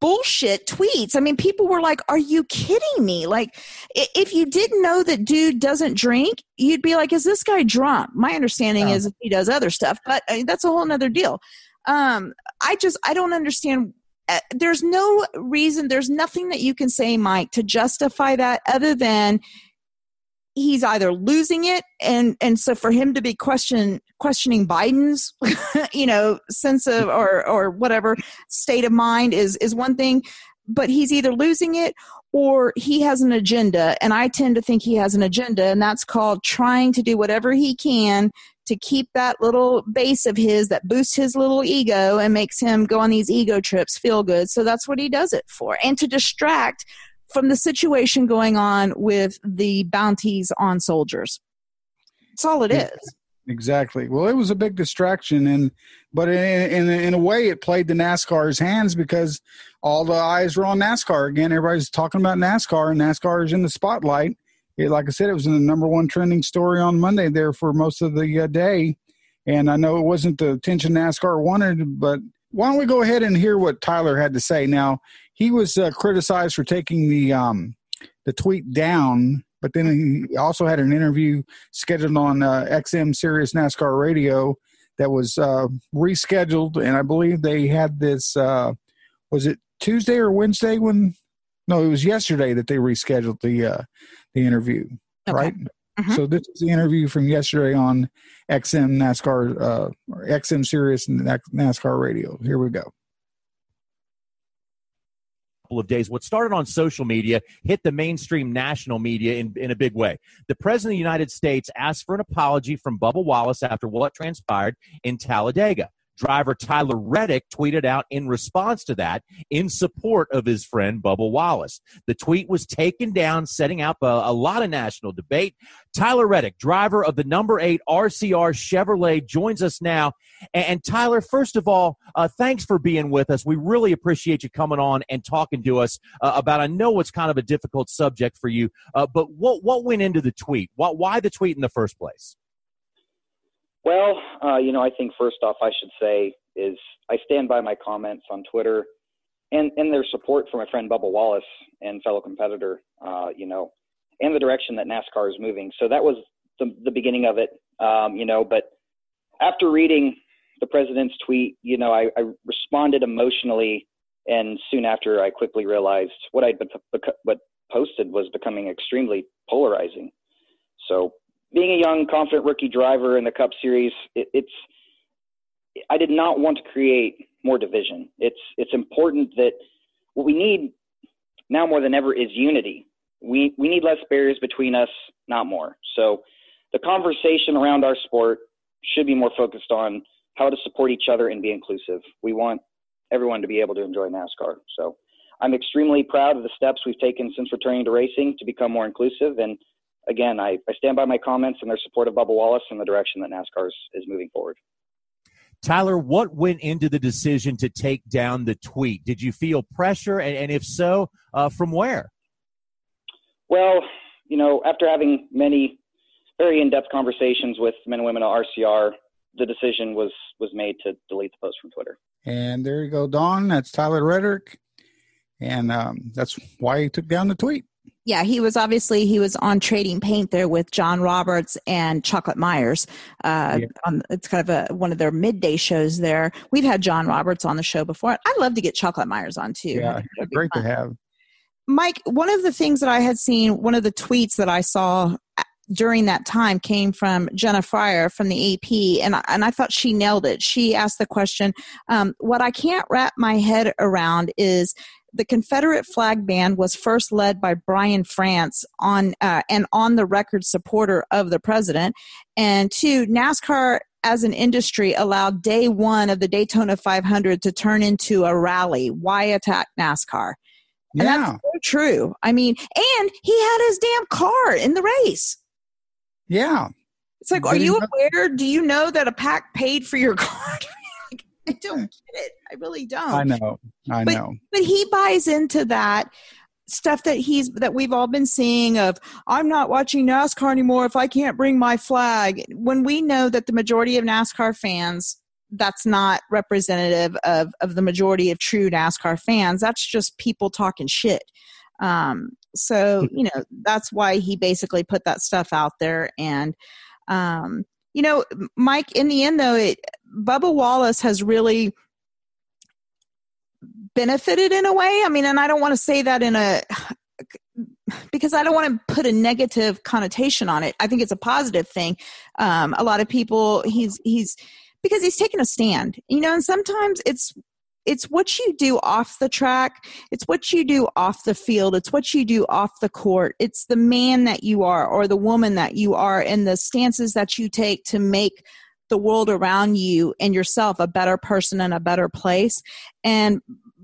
bullshit tweets. I mean, people were like, "Are you kidding me?" Like, if you didn't know that dude doesn't drink, you'd be like, "Is this guy drunk?" My understanding yeah. is he does other stuff, but uh, that's a whole nother deal. Um, I just I don't understand. Uh, there's no reason. There's nothing that you can say, Mike, to justify that other than he's either losing it and and so for him to be question questioning biden's you know sense of or or whatever state of mind is is one thing but he's either losing it or he has an agenda. And i tend to think he has an agenda and that's called trying to do whatever he can to keep that little base of his that boosts his little ego and makes him go on these ego trips feel good. So that's what he does it for. And to distract from the situation going on with the bounties on soldiers. That's all it is. Exactly. Well, it was a big distraction, and but in, in in a way, it played the NASCAR's hands because all the eyes were on NASCAR again. Everybody's talking about NASCAR, and NASCAR is in the spotlight. It, like I said, it was in the number one trending story on Monday there for most of the uh, day, and I know it wasn't the attention NASCAR wanted, but why don't we go ahead and hear what Tyler had to say? Now, he was uh, criticized for taking the um, the tweet down, but then he also had an interview scheduled on uh, XM Sirius NASCAR Radio that was uh, rescheduled, and I believe they had this. Uh, was it Tuesday or Wednesday when? No, it was yesterday that they rescheduled the uh, the interview, okay. right? Mm-hmm. So this is the interview from yesterday on XM NASCAR, uh, XM Sirius NASCAR Radio. Here we go couple of days. What started on social media hit the mainstream national media in, in a big way. The President of the United States asked for an apology from Bubba Wallace after what transpired in Talladega Driver Tyler Reddick tweeted out in response to that in support of his friend Bubba Wallace. The tweet was taken down, setting up a, a lot of national debate. Tyler Reddick, driver of the number eight RCR Chevrolet, joins us now. And, and Tyler, first of all, uh, thanks for being with us. We really appreciate you coming on and talking to us uh, about. I know it's kind of a difficult subject for you, uh, but what what went into the tweet? What, why the tweet in the first place? Well, uh, you know, I think first off, I should say is I stand by my comments on Twitter and, and their support for my friend Bubba Wallace and fellow competitor, uh, you know, and the direction that NASCAR is moving. So that was the, the beginning of it, um, you know, but after reading the president's tweet, you know, I, I responded emotionally and soon after I quickly realized what I'd been, what posted was becoming extremely polarizing. So being a young, confident rookie driver in the Cup Series, it, it's I did not want to create more division. It's it's important that what we need now more than ever is unity. We we need less barriers between us, not more. So the conversation around our sport should be more focused on how to support each other and be inclusive. We want everyone to be able to enjoy NASCAR. So I'm extremely proud of the steps we've taken since returning to racing to become more inclusive and again, I, I stand by my comments and their support of Bubba Wallace and the direction that NASCAR is, is moving forward. Tyler, what went into the decision to take down the tweet? Did you feel pressure? And, and if so, uh, from where? Well, you know, after having many very in depth conversations with men and women at RCR, the decision was, was made to delete the post from Twitter. And there you go, Don. That's Tyler Reddick. And um, that's why he took down the tweet yeah, he was obviously he was on Trading Paint there with John Roberts and Chocolate Myers. Uh, yeah. on, it's kind of a, one of their midday shows there. We've had John Roberts on the show before. I'd love to get Chocolate Myers on too. Yeah, great fun. to have. Mike, one of the things that I had seen, one of the tweets that I saw during that time came from Jenna Fryer from the AP, and I, and I thought she nailed it. She asked the question, um, "What I can't wrap my head around is the Confederate flag ban was first led by Brian France on uh, and on the record supporter of the president, and two, NASCAR as an industry allowed day one of the Daytona 500 to turn into a rally. Why attack NASCAR? And yeah. that's so true. I mean, and he had his damn car in the race. Yeah. It's like, but are you aware? Do you know that a PAC paid for your car? I don't get it. I really don't. I know. I but, know. But he buys into that stuff that he's that we've all been seeing of I'm not watching NASCAR anymore if I can't bring my flag. When we know that the majority of NASCAR fans that's not representative of of the majority of true NASCAR fans. That's just people talking shit. Um, so you know that's why he basically put that stuff out there and um, you know, Mike, in the end, though, it, Bubba Wallace has really benefited in a way. I mean, and I don't want to say that in a because I don't want to put a negative connotation on it. I think it's a positive thing. Um, a lot of people, he's he's because he's taken a stand, you know, and sometimes it's it's what you do off the track. It's what you do off the field. It's what you do off the court. It's the man that you are or the woman that you are and the stances that you take to make the world around you and yourself a better person and a better place. And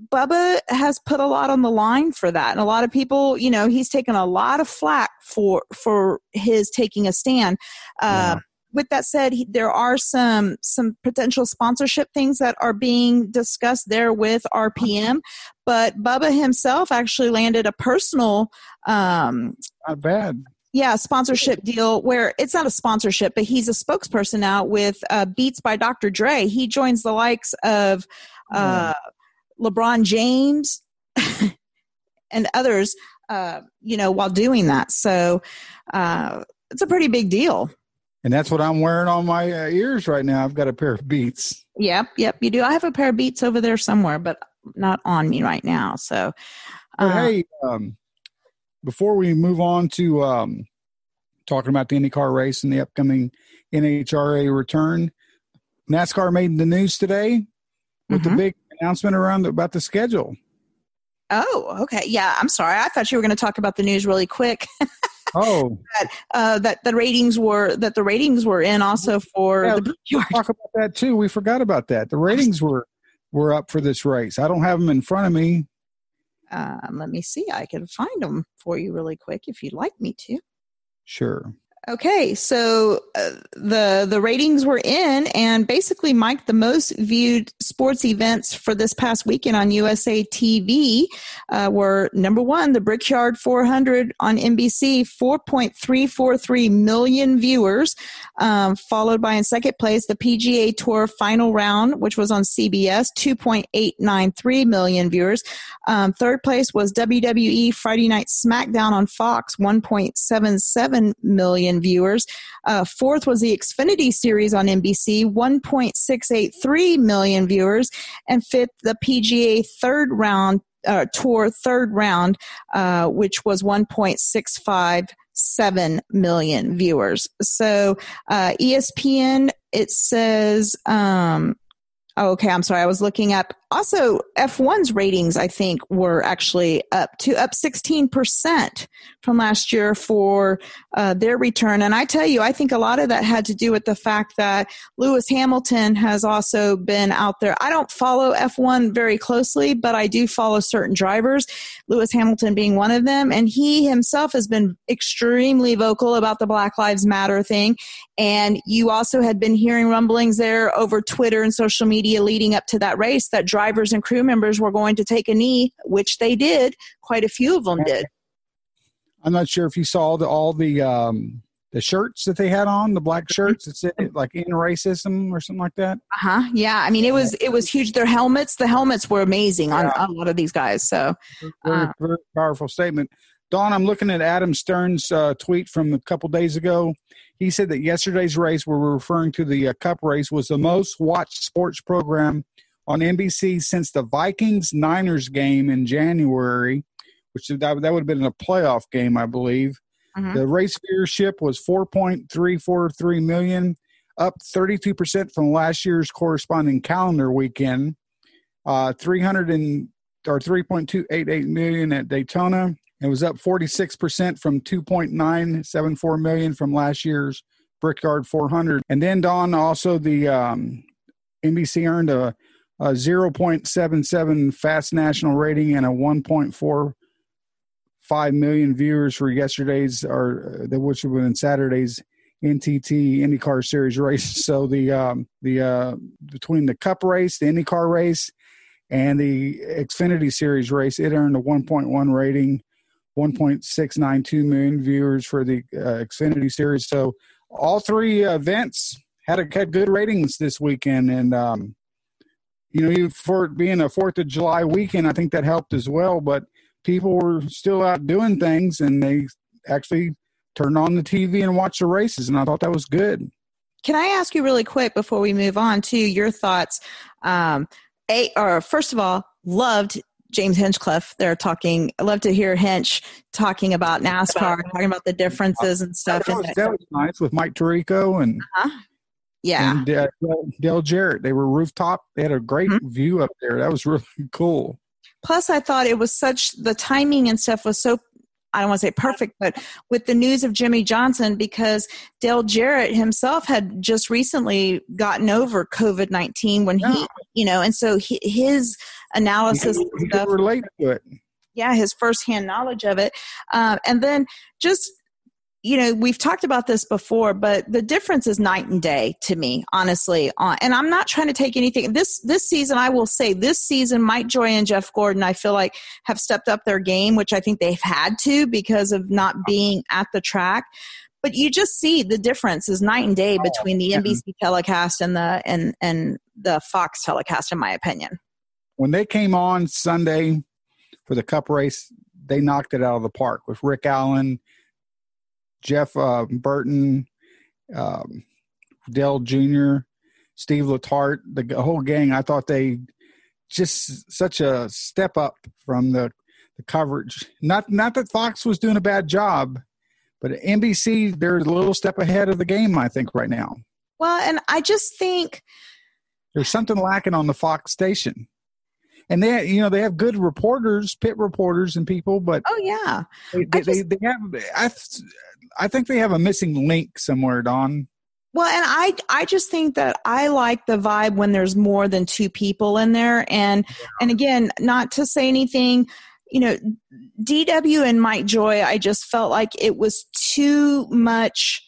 Bubba has put a lot on the line for that. And a lot of people, you know, he's taken a lot of flack for for his taking a stand. Uh, yeah with that said, he, there are some some potential sponsorship things that are being discussed there with RPM. But Bubba himself actually landed a personal, um, not bad, yeah, sponsorship deal where it's not a sponsorship, but he's a spokesperson now with uh, Beats by Dr. Dre. He joins the likes of uh, LeBron James and others, uh, you know, while doing that. So uh, it's a pretty big deal and that's what I'm wearing on my uh, ears right now. I've got a pair of Beats. Yep, yep, you do. I have a pair of Beats over there somewhere, but not on me right now. So, uh, hey, um, before we move on to um, talking about the IndyCar race and the upcoming NHRA return, NASCAR made the news today with mm-hmm. the big announcement around the, about the schedule. Oh, okay. Yeah, I'm sorry. I thought you were going to talk about the news really quick. Oh, that uh, that the ratings were that the ratings were in also for Yeah, the talk about that too. We forgot about that. The ratings were were up for this race. I don't have them in front of me. Um, let me see. I can find them for you really quick if you'd like me to. Sure. Okay, so uh, the the ratings were in, and basically, Mike, the most viewed sports events for this past weekend on USA TV uh, were number one, the Brickyard 400 on NBC, 4.343 million viewers, um, followed by in second place the PGA Tour Final Round, which was on CBS, 2.893 million viewers. Um, third place was WWE Friday Night SmackDown on Fox, 1.77 million viewers. Uh, fourth was the Xfinity Series on NBC, 1.683 million viewers. And fifth, the PGA third round uh, tour third round, uh, which was 1.657 million viewers. So uh, ESPN, it says. Um, Oh, okay, I'm sorry. I was looking up. Also, F1's ratings, I think, were actually up to up 16% from last year for uh, their return. And I tell you, I think a lot of that had to do with the fact that Lewis Hamilton has also been out there. I don't follow F1 very closely, but I do follow certain drivers, Lewis Hamilton being one of them. And he himself has been extremely vocal about the Black Lives Matter thing. And you also had been hearing rumblings there over Twitter and social media leading up to that race that drivers and crew members were going to take a knee, which they did. Quite a few of them did. I'm not sure if you saw the, all the um, the shirts that they had on, the black shirts that said like in racism or something like that. Uh huh. Yeah. I mean, it was it was huge. Their helmets, the helmets were amazing on, Yeah. on a lot of these guys. So Very, Uh. very powerful statement. Don, I'm looking at Adam Stern's uh, tweet from a couple days ago. He said that yesterday's race, where we're referring to the uh, Cup race, was the most watched sports program on NBC since the Vikings Niners game in January, which that, that would have been a playoff game, I believe. Mhm. The race viewership was 4.343 million, up 32% from last year's corresponding calendar weekend. Uh, 300 and or 3.288 million at Daytona. It was up 46% from 2.974 million from last year's Brickyard 400. And then Don also the um, NBC earned a, a 0.77 fast national rating and a 1.45 million viewers for yesterday's or uh, which would have been Saturday's NTT IndyCar Series race. So the um, the uh, between the Cup race, the IndyCar race, and the Xfinity Series race, it earned a 1.1 rating, 1.692 million viewers for the uh, Xfinity Series. So all three events had a, had good ratings this weekend, and um, you know, for it being a Fourth of July weekend, I think that helped as well. But people were still out doing things, and they actually turned on the TV and watched the races, and I thought that was good. Can I ask you really quick before we move on to your thoughts? Um, or first of all, loved James Hinchcliffe. They're talking. I love to hear Hinch talking about NASCAR, talking about the differences and stuff. That was, that was nice with Mike Tirico and yeah, and uh, Dale Jarrett. They were rooftop. They had a great Mhm. view up there. That was really cool. plus i thought it was such the timing and stuff was so i don't want to say perfect but with the news of jimmie johnson because dale jarrett himself had just recently gotten over covid-19 when he you know and so he, his analysis and he stuff relate to it. yeah his firsthand knowledge of it um, and then just you know we've talked about this before but the difference is night and day to me honestly. Uh, and i'm not trying to take anything this this season i will say this season mike joy and jeff gordon i feel like have stepped up their game which i think they've had to because of not being at the track. But you just see the difference is night and day between the nbc telecast and the and and the fox telecast in my opinion. When they came on Sunday for the Cup race, they knocked it out of the park with Rick Allen, Jeff uh, Burton, um, Dale Jr., Steve Letarte, the whole gang. I thought they just such a step up from the, the coverage. Not not that Fox was doing a bad job, but NBC they're a little step ahead of the game. I think right now well and i just think there's something lacking on the Fox station. and they you know they have good reporters, pit reporters, and people, but oh yeah, they they, just, they, they have I I think they have a missing link somewhere, Don. Well, and I I just think that I like the vibe when there's more than two people in there, and and again, not to say anything, you know, DW and Mike Joy, I just felt like it was too much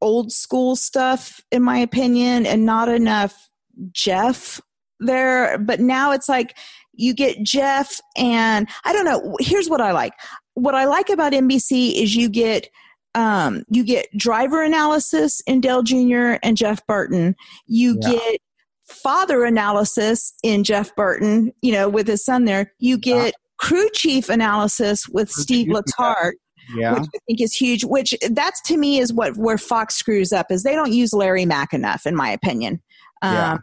old school stuff in my opinion, and not enough Jeff there. But now it's like you get Jeff, and I don't know. Here's what I like. What I like about NBC is you get um, you get driver analysis in Dale Jr. and Jeff Burton. You yeah. get father analysis in Jeff Burton, you know, with his son there. You get yeah. crew chief analysis with crew Steve Letarte. Yeah. Which I think is huge. Which that's to me is what where Fox screws up is they don't use Larry Mac enough, in my opinion. Um, yeah.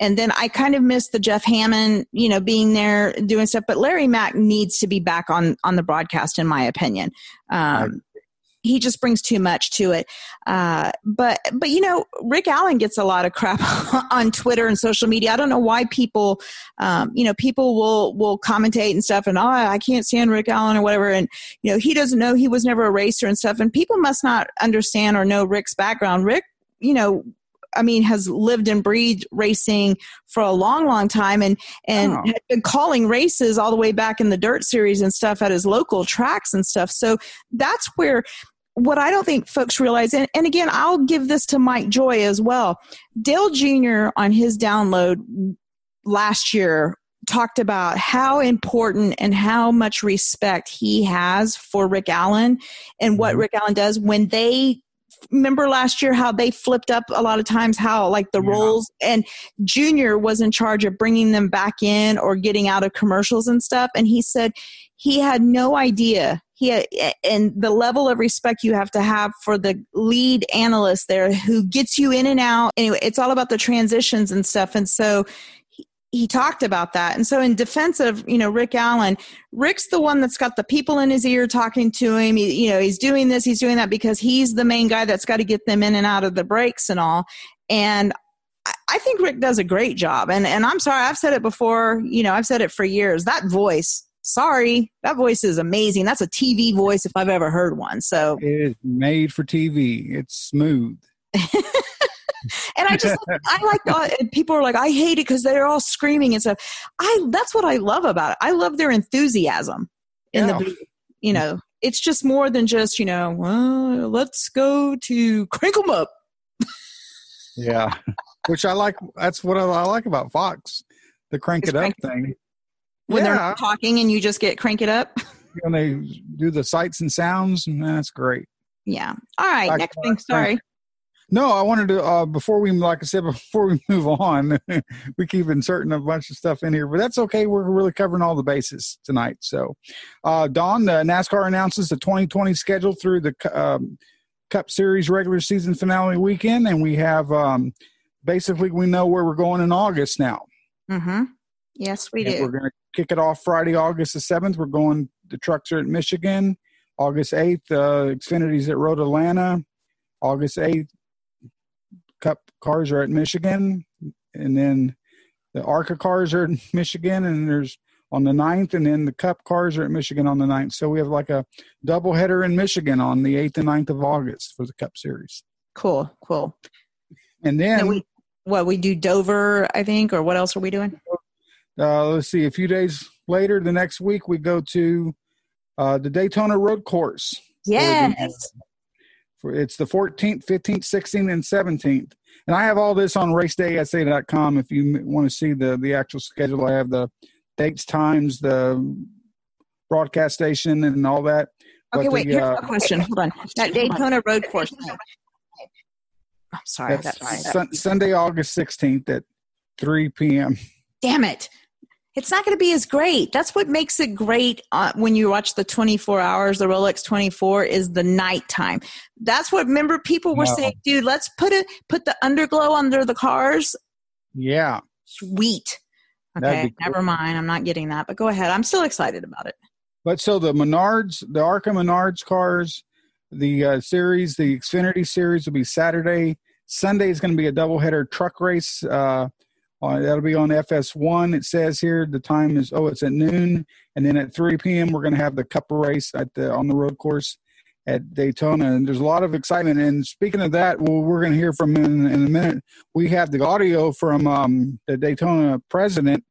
And then I kind of miss the Jeff Hammond, you know, being there doing stuff. But Larry Mac needs to be back on on the broadcast, in my opinion. Um, he just brings too much to it. Uh, but but you know, Rick Allen gets a lot of crap on Twitter and social media. I don't know why people, um, you know, people will will commentate and stuff, and oh, I can't stand Rick Allen or whatever, and you know, he doesn't know he was never a racer and stuff, and people must not understand or know Rick's background. Rick, you know, I mean, has lived and breathed racing for a long, long time, and and oh. had been calling races all the way back in the dirt series and stuff at his local tracks and stuff. So that's where what I don't think folks realize, and, and again, I'll give this to Mike Joy as well. Dale Jr. on his download last year talked about how important and how much respect he has for Rick Allen and what mm-hmm. Rick Allen does when they remember last year how they flipped up a lot of times how like the yeah. roles and junior was in charge of bringing them back in or getting out of commercials and stuff and he said he had no idea he uh, and the level of respect you have to have for the lead analyst there who gets you in and out anyway it's all about the transitions and stuff and so he talked about that. And so in defense of, you know, Rick Allen, Rick's the one that's got the people in his ear talking to him. He, you know, he's doing this, he's doing that because he's the main guy that's got to get them in and out of the breaks and all. And I think Rick does a great job. And and I'm sorry, I've said it before, you know, I've said it for years. That voice, sorry, that voice is amazing. That's a TV voice if I've ever heard one. So it is made for TV. It's smooth. and I just I like uh, people are like I hate it because they're all screaming and stuff. I that's what I love about it. I love their enthusiasm in yeah. the you know it's just more than just you know well, let's go to crinkle them up. yeah, which I like. That's what I, I like about Fox, the crank it's it up thing. When yeah. they're not talking and you just get crank it up. when they do the sights and sounds, and that's great. Yeah. All right. Like, next thing. Sorry. No, I wanted to uh, before we, like I said, before we move on, we keep inserting a bunch of stuff in here, but that's okay. We're really covering all the bases tonight. So, uh, Don, the NASCAR announces the 2020 schedule through the um, Cup Series regular season finale weekend, and we have um, basically we know where we're going in August now. Mm-hmm. Yes, we and do. We're going to kick it off Friday, August the seventh. We're going. The trucks are at Michigan. August eighth, uh, Xfinity's at Road Atlanta. August 8th, Cup cars are at Michigan, and then the ARCA cars are in Michigan, and there's on the 9th, and then the Cup cars are at Michigan on the 9th. So we have like a double header in Michigan on the 8th and 9th of August for the Cup Series. Cool, cool. And then we, what we do Dover, I think, or what else are we doing? Uh, let's see. A few days later, the next week, we go to uh, the Daytona Road Course. Yes for it's the 14th, 15th, 16th, and 17th. And I have all this on racedaysa.com if you want to see the the actual schedule. I have the dates, times, the broadcast station, and all that. Okay, but wait. The, here's uh, a question. Hold on. That Daytona Road Course. I'm sorry. That's, that's right. Sunday, August 16th at 3 p.m. Damn it it's not going to be as great. That's what makes it great uh, when you watch the 24 hours, the Rolex 24 is the nighttime. That's what remember people were no. saying, dude, let's put it put the underglow under the cars. Yeah. Sweet. Okay, cool. never mind. I'm not getting that, but go ahead. I'm still excited about it. But so the Menards, the ARCA Menards cars, the uh, series, the Xfinity series will be Saturday. Sunday is going to be a doubleheader truck race. Uh, Uh, that'll be on FS1. It says here the time is oh it's at noon, and then at 3 p.m. we're going to have the Cup race at the on the road course at Daytona, and there's a lot of excitement. And speaking of that, well, we're going to hear from in, in a minute. We have the audio from um, the Daytona president,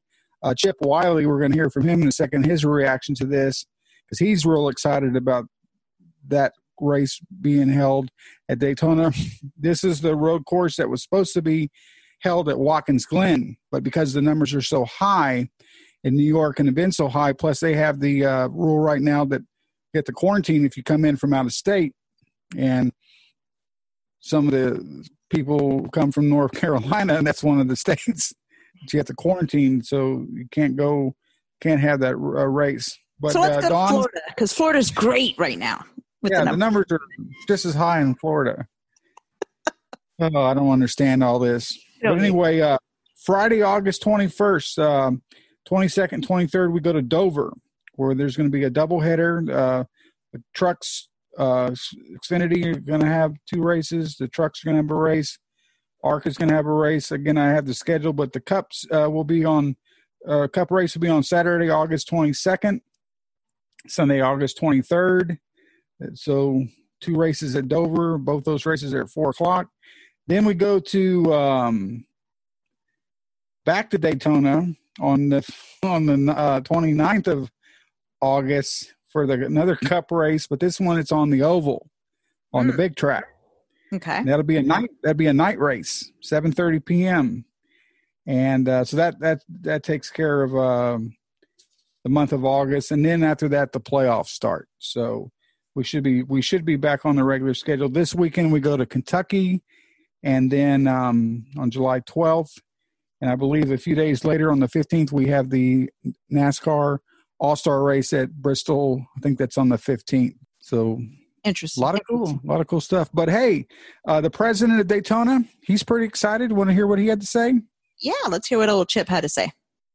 uh, Chip Wile. We're going to hear from him in a second. His reaction to this because he's real excited about that race being held at Daytona. This is the road course that was supposed to be held at Watkins Glen, but because the numbers are so high in New York and have been so high, plus they have the uh, rule right now that you have to quarantine if you come in from out of state, and some of the people come from North Carolina, and that's one of the states that you have to quarantine, so you can't go, can't have that uh, race. But, so let's uh, go Dawn, to Florida because Florida's great right now. yeah, the numbers. the numbers are just as high in Florida. oh, I don't understand all this. But anyway, uh, Friday, August 21st, um, 22nd, 23rd, we go to Dover, where there's going to be a doubleheader. Uh, the trucks, uh, Xfinity are going to have two races. The trucks are going to have a race. ARCA is going to have a race. Again, I have the schedule, but the cups uh, will be on. Uh, cup race will be on Saturday, August 22nd, Sunday, August 23rd. So two races at Dover. Both those races are at four o'clock. Then we go to um, back to Daytona on the on the uh, 29th of August for the another Cup race, but this one it's on the oval, on mm. the big track. Okay, that'll be a night. That'll be a night race, 7:30 p.m. And uh, so that that that takes care of um, the month of August, and then after that the playoffs start. So we should be we should be back on the regular schedule. This weekend we go to Kentucky and then um, on July 12th, and I believe a few days later on the 15th, we have the NASCAR All Star race at Bristol. I think that's on the 15th. So interesting. A lot of cool, a lot of cool stuff. But hey, uh, the president of Daytona, he's pretty excited. Want to hear what he had to say? Yeah, let's hear what old Chip had to say.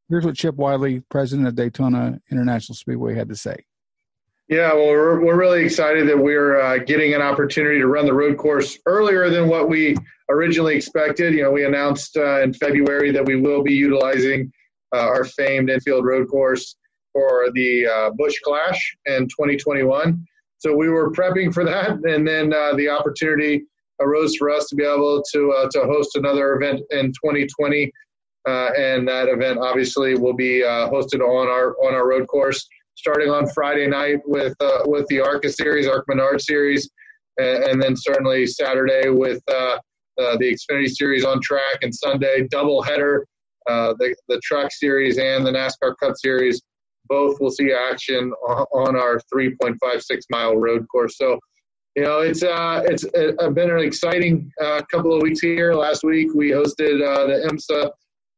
Here's what Chip Wile, president of Daytona International Speedway, had to say. Yeah, well, we're, we're really excited that we're uh, getting an opportunity to run the road course earlier than what we originally expected. You know, we announced uh, in February that we will be utilizing uh, our famed infield road course for the uh, Busch Clash in 2021. So we were prepping for that, and then uh, the opportunity arose for us to be able to uh, to host another event in 2020, and that event obviously will be hosted on our on our road course starting on Friday night with uh, with the ARCA series, ARCA Menards series, and, and, then certainly Saturday with uh, uh, the Xfinity series on track, and Sunday double header, uh, the the Truck series and the NASCAR Cup series. Both will see action on our 3.56 mile road course. So, you know, it's uh, it's uh, been an exciting uh, couple of weeks here. Last week we hosted uh, the IMSA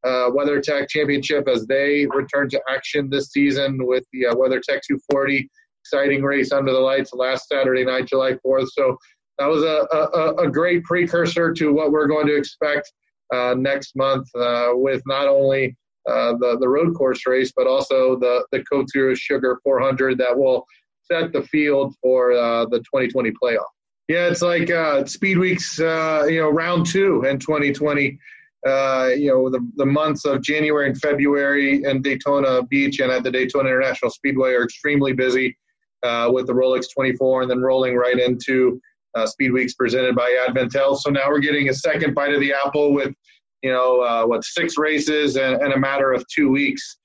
uh, WeatherTech Championship as they return to action this season with the uh, WeatherTech 240. Exciting race under the lights last Saturday night, July 4th. So that was a, a, a great precursor to what we're going to expect uh, next month uh, with not only uh, the, the road course race, but also the, the Zero Sugar 400 that will set the field for uh, the 2020 playoff. Yeah, it's like uh, Speed Weeks, uh, you know, round two in 2020 uh, you know, the, the months of January and February in Daytona Beach and at the Daytona International Speedway are extremely busy uh, with the Rolex 24 and then rolling right into uh, Speed Weeks presented by AdventHealth. So now we're getting a second bite of the apple with, you know, uh, what, six races in, in, a matter of two weeks.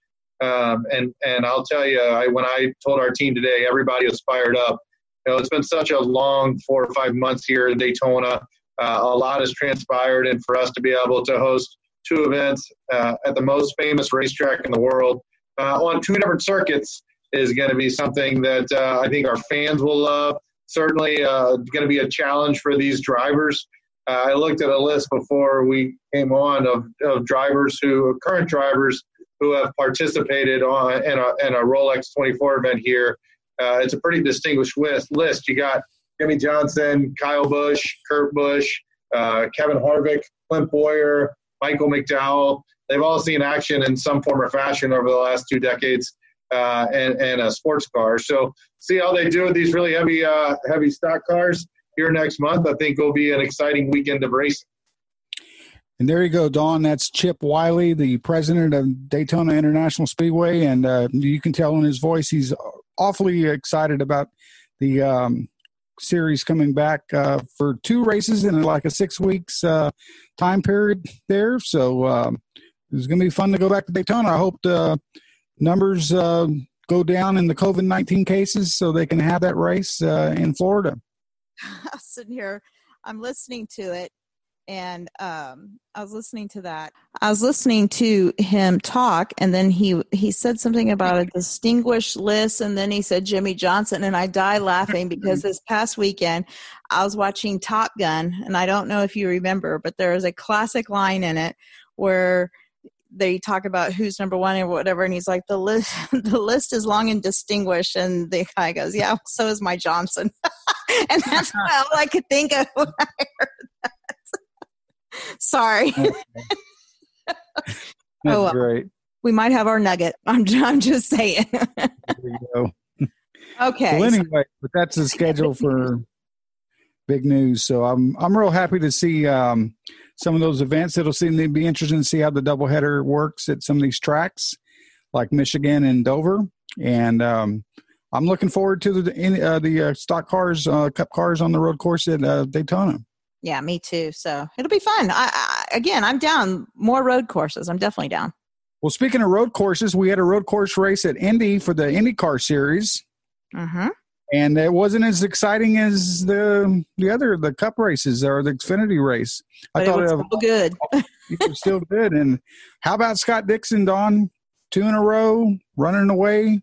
Um, and, and I'll tell you, I, when I told our team today, everybody was fired up. You know, it's been such a long four or five months here in Daytona. Uh, a lot has transpired, and for us to be able to host two events uh, at the most famous racetrack in the world uh, on two different circuits is going to be something that uh, I think our fans will love. Certainly, uh, going to be a challenge for these drivers. Uh, I looked at a list before we came on of, of drivers who, current drivers who have participated on in a, in a Rolex 24 event here. it's a pretty distinguished list. List you got Jimmie Johnson, Kyle Busch, Kurt Busch, uh, Kevin Harvick, Clint Bowyer, Michael McDowell. They've all seen action in some form or fashion over the last two decades uh, and, and a sports car. So see how they do with these really heavy uh, heavy stock cars here next month. I think it'll be an exciting weekend of racing. And there you go, Don. That's Chip Wile, the president of Daytona International Speedway, and uh, you can tell in his voice he's awfully excited about the um, series coming back uh, for two races in like a six weeks uh, time period there. So um, it's going to be fun to go back to Daytona. I hope the numbers uh, go down in the COVID 19 cases so they can have that race uh, in Florida. I'm sitting here, I'm listening to it, and um, I was listening to that. I was listening to him talk, and then he he said something about a distinguished list, and then he said Jimmie Johnson, and I died laughing because this past weekend I was watching Top Gun, and I don't know if you remember, but there is a classic line in it where they talk about who's number one or whatever, and he's like, the list the list is long and distinguished, and the guy goes, yeah, so is my Johnson, and that's all I could think of when I heard Sorry. That's Oh, well. great. we might have our nugget. I'm, I'm just saying. There you go. okay. Well, anyway, but that's the schedule for big news. So I'm I'm real happy to see um, some of those events. It'll seem to be interesting to see how the doubleheader works at some of these tracks, like Michigan and Dover. And um, I'm looking forward to the uh, the uh, stock cars, uh, cup cars on the road course at uh, Daytona. Yeah, me too. So it'll be fun. I, I, again, I'm down. More road courses. I'm definitely down. Well, speaking of road courses, we had a road course race at Indy for the IndyCar Series. Mm-hmm. and it wasn't as exciting as the the other the cup races or the Xfinity race. I But it thought was it, good. it was still good. And how about Scott Dixon, Don? Two in a row, running away.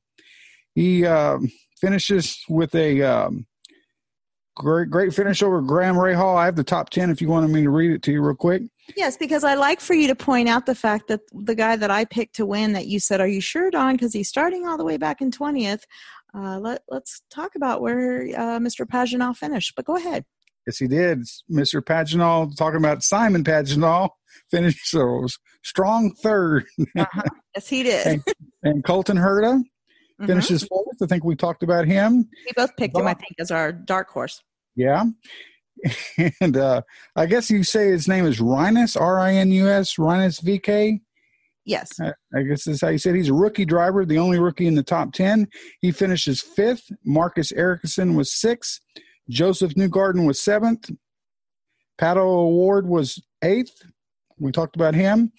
He uh, finishes with a um, great great finish over Graham Rahal. I have the top ten if you wanted me to read it to you real quick. Yes, because I like for you to point out the fact that the guy that I picked to win that you said, Are you sure, Don? Because he's starting all the way back in 20th. Uh, let, let's talk about where uh, Mr. Pagenaud finished. But go ahead. Yes, he did. Mr. Pagenaud talking about Simon Pagenaud finished so strong third, Uh-huh. yes, he did. and, and Colton Herta Mhm. finishes fourth. I think we talked about him. We both picked him, I think, as our dark horse. Yeah. And uh, I guess you say his name is Rinus, R I N U S, Rinus VeeKay. Yes. I I guess that's how you said he's a rookie driver, the only rookie in the top 10. He finishes fifth. Marcus Ericsson was sixth. Josef Newgarden was seventh. Pato O'Ward was eighth. We talked about him.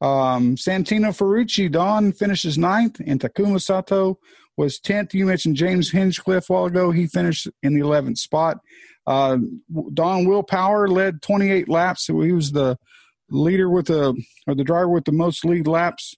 Um, Santino Ferrucci, Don finishes ninth, and Takuma Sato was 10th. You mentioned James Hinchcliffe a while ago. He finished in the 11th spot. Uh, Don Will Power led 28 laps. So he was the leader with the, or the driver with the most lead laps.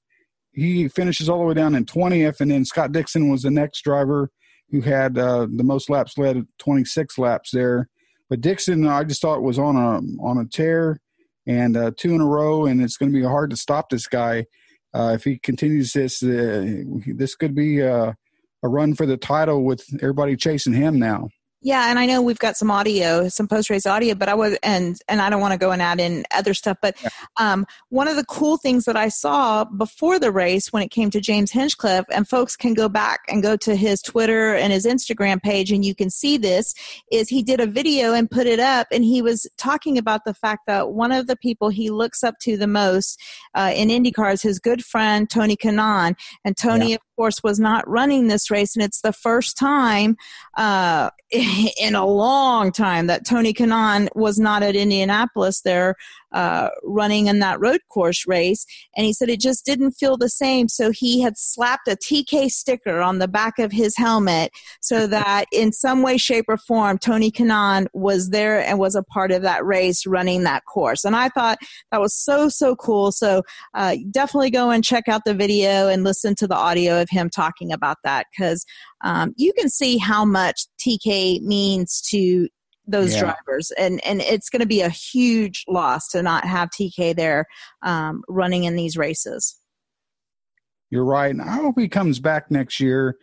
He finishes all the way down in 20th. And then Scott Dixon was the next driver who had uh, the most laps led, 26 laps there. But Dixon, I just thought was on a on a tear, and uh, two in a row, and it's going to be hard to stop this guy uh, if he continues this. Uh, this could be uh, a run for the title with everybody chasing him now. Yeah, and I know we've got some audio, some post race audio, but I was and and I don't want to go and add in other stuff, but um, one of the cool things that I saw before the race when it came to James Hinchcliffe, and folks can go back and go to his Twitter and his Instagram page, and you can see this is he did a video and put it up, and he was talking about the fact that one of the people he looks up to the most uh, in IndyCar is his good friend Tony Kanaan, and Tony, of course, was not running this race, and it's the first time. Uh, in a long time that Tony Kanaan was not at Indianapolis there uh, running in that road course race. And he said it just didn't feel the same. So he had slapped a TK sticker on the back of his helmet so that in some way, shape, or form, Tony Kanaan was there and was a part of that race running that course. And I thought that was so, so cool. So uh, definitely go and check out the video and listen to the audio of him talking about that because um, you can see how much TK means to those Yeah. drivers and and it's going to be a huge loss to not have TK there um, running in these races. You're right. And I hope he comes back next year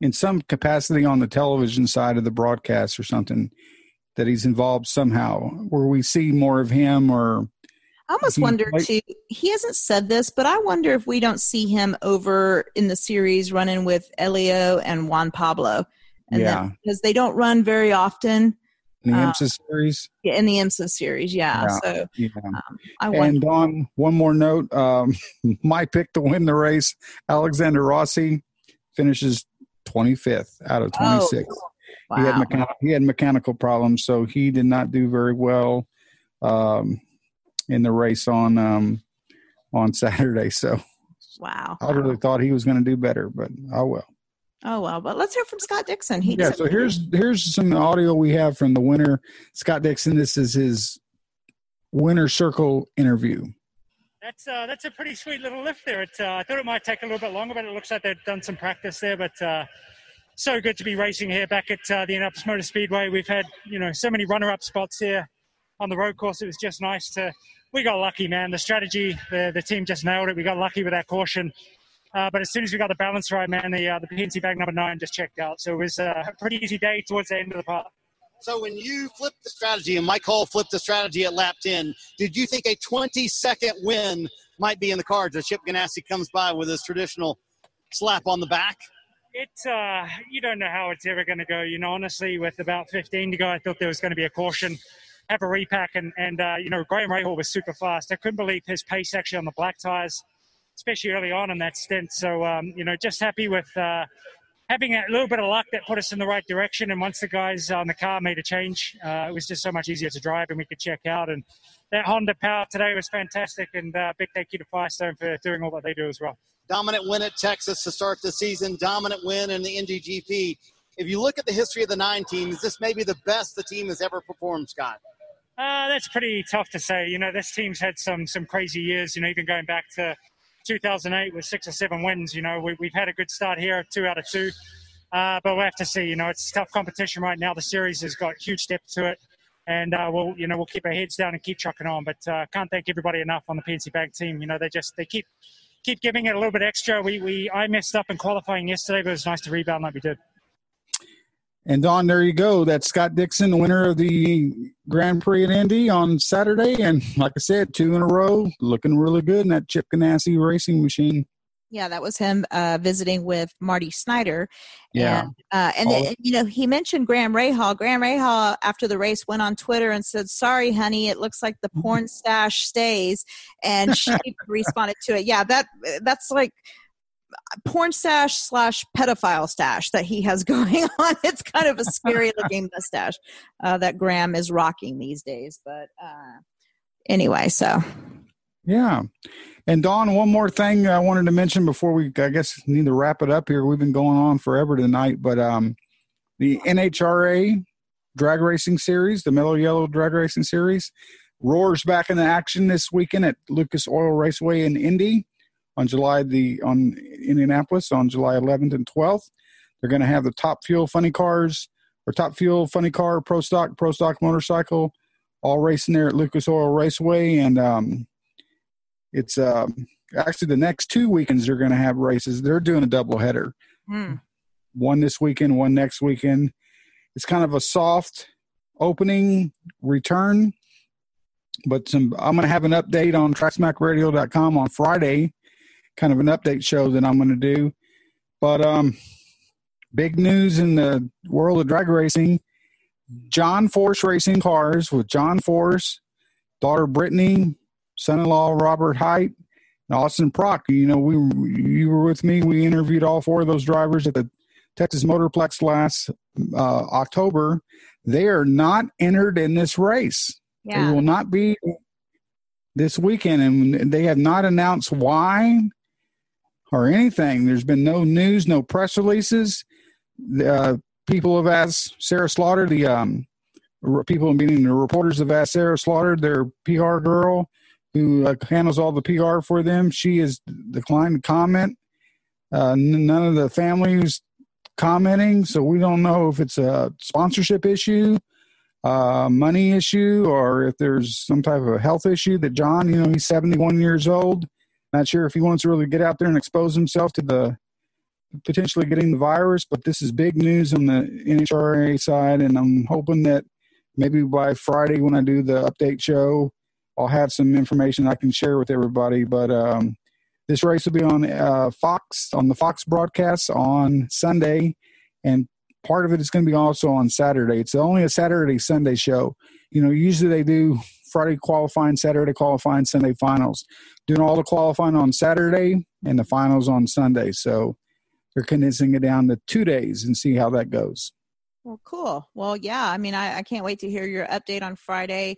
in some capacity on the television side of the broadcast or something that he's involved somehow where we see more of him or I almost wonder might- too. He hasn't said this, but I wonder if we don't see him over in the series running with Elio and Juan Pablo, and Yeah. because they don't run very often. In the Uh, IMSA series. Yeah, in the IMSA series, yeah. Yeah. So Yeah. um, I And wonder. on one more note, um, my pick to win the race, Alexander Rossi, finishes 25th out of 26. He had Wow. mechanical he had mechanical problems, so he did not do very well um, in the race on um, on Saturday. So Wow. I really thought he was going to do better, but oh well. Oh well, but let's hear from Scott Dixon. He Yeah. So here's here's some audio we have from the winner, Scott Dixon. This is his winner circle interview. That's uh, that's a pretty sweet little lift there. It, uh, I thought it might take a little bit longer, but it looks like they've done some practice there. But uh, so good to be racing here back at uh, the Indianapolis Motor Speedway. We've had you know so many runner-up spots here on the road course. It was just nice to. We got lucky, man. The strategy, the the team just nailed it. We got lucky with that caution. Uh, but as soon as we got the balance right, man, the uh, the PNC Bank number nine just checked out. So it was uh, a pretty easy day towards the end of the part. So when you flipped the strategy and Mike Hull flipped the strategy at lap 10, did you think a 20 second win might be in the cards as Chip Ganassi comes by with his traditional slap on the back? It, uh, you don't know how it's ever going to go. You know, honestly, with about 15 to go, I thought there was going to be a caution, have a repack, and and uh, you know, Graham Rahal was super fast. I couldn't believe his pace actually on the black tires, especially early on in that stint. So, um, you know, just happy with uh, having a little bit of luck that put us in the right direction. And once the guys on the car made a change, uh, it was just so much easier to drive, and we could check out. And that Honda power today was fantastic, and uh, big thank you to Firestone for doing all that they do as well. Dominant win at Texas to start the season, dominant win in the NGGP. If you look at the history of the nine teams, this may be the best the team has ever performed, Scott. Uh, that's pretty tough to say. You know, this team's had some some crazy years. You know, even going back to 2008 with six or seven wins. You know, we, we've had a good start here, two out of two. Uh, but we'll have to see. You know, it's tough competition right now. The series has got huge depth to it, and uh, we'll you know we'll keep our heads down and keep trucking on. But uh, can't thank everybody enough on the PNC Bank team. You know, they just they keep keep giving it a little bit extra. We we I messed up in qualifying yesterday, but it was nice to rebound like we did. And Don, there you go. That's Scott Dixon, the winner of the Grand Prix at Indy on Saturday. And like I said, two in a row, looking really good in that Chip Ganassi racing machine. Yeah, that was him uh, visiting with Marty Snider. Yeah. And, uh, and you know, he mentioned Graham Rahal. Graham Rahal, after the race, went on Twitter and said, "Sorry, honey, it looks like the porn stash stays." And she responded to it. Yeah, that that's like porn stash slash pedophile stash that he has going on. It's kind of a scary looking mustache uh, that Graham is rocking these days. But uh, anyway, so Yeah. And Don, one more thing I wanted to mention before we, I guess, need to wrap it up here. We've been going on forever tonight, but um, the NHRA drag racing series, the Mello Yello drag racing series, roars back into action this weekend at Lucas Oil Raceway in Indy on July the on Indianapolis on July 11th and 12th. They're going to have the Top Fuel Funny Cars or Top Fuel Funny Car Pro Stock Pro Stock Motorcycle all racing there at Lucas Oil Raceway and um, it's um, actually the next two weekends they're going to have races. They're doing a double header, hmm. one this weekend, one next weekend. It's kind of a soft opening return, but some. I'm going to have an update on TrackSmackRadio.com on Friday, kind of an update show that I'm going to do. But um, big news in the world of drag racing: John Force Racing Cars with John Force, daughter Brittany, son-in-law Robert Hight, and Austin Prock. You know, we you were with me. We interviewed all four of those drivers at the Texas Motorplex last uh, October. They are not entered in this race. Yeah. They will not be this weekend, and they have not announced why or anything. There's been no news, no press releases. Uh, people have asked Sarah Slaughter, the um, people meaning the reporters have asked Sarah Slaughter, their PR girl, who uh, handles all the PR for them. She has declined to comment. Uh, none of the families commenting, so we don't know if it's a sponsorship issue, uh, money issue, or if there's some type of a health issue that John, you know, he's 71 years old. Not sure if he wants to really get out there and expose himself to the potentially getting the virus, but this is big news on the NHRA side, and I'm hoping that maybe by Friday when I do the update show, I'll have some information I can share with everybody. But um, this race will be on uh, Fox on the Fox broadcast on Sunday, and part of it is going to be also on Saturday. It's only a Saturday Sunday show. You know, usually they do Friday qualifying, Saturday qualifying, Sunday finals. Doing all the qualifying on Saturday and the finals on Sunday. So they're condensing it down to two days and see how that goes. Well, cool. Well, yeah. I mean, I, I can't wait to hear your update on Friday.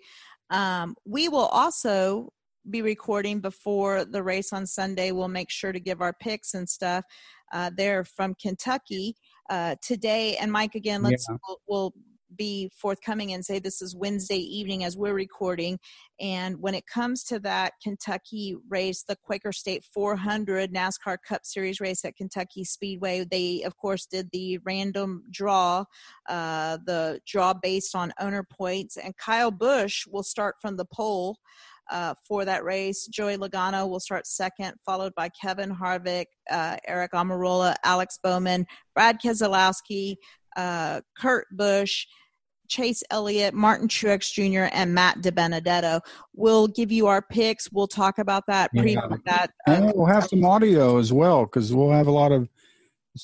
Um, we will also be recording before the race on Sunday. We'll make sure to give our picks and stuff. Uh, they're from Kentucky uh, today. And Mike, again, let's yeah. we'll, we'll be forthcoming and say this is Wednesday evening as we're recording. And when it comes to that Kentucky race, the Quaker State 400 NASCAR Cup Series race at Kentucky Speedway, they of course did the random draw, uh, the draw based on owner points. And Kyle Busch will start from the pole. Uh, for that race. Joey Logano will start second, followed by Kevin Harvick, uh, Aric Almirola, Alex Bowman, Brad Keselowski, uh, Kurt Busch, Chase Elliott, Martin Truex Jr., and Matt DiBenedetto. We'll give you our picks. We'll talk about that. Yeah. that. Uh, and we'll have some audio as well because we'll have a lot of.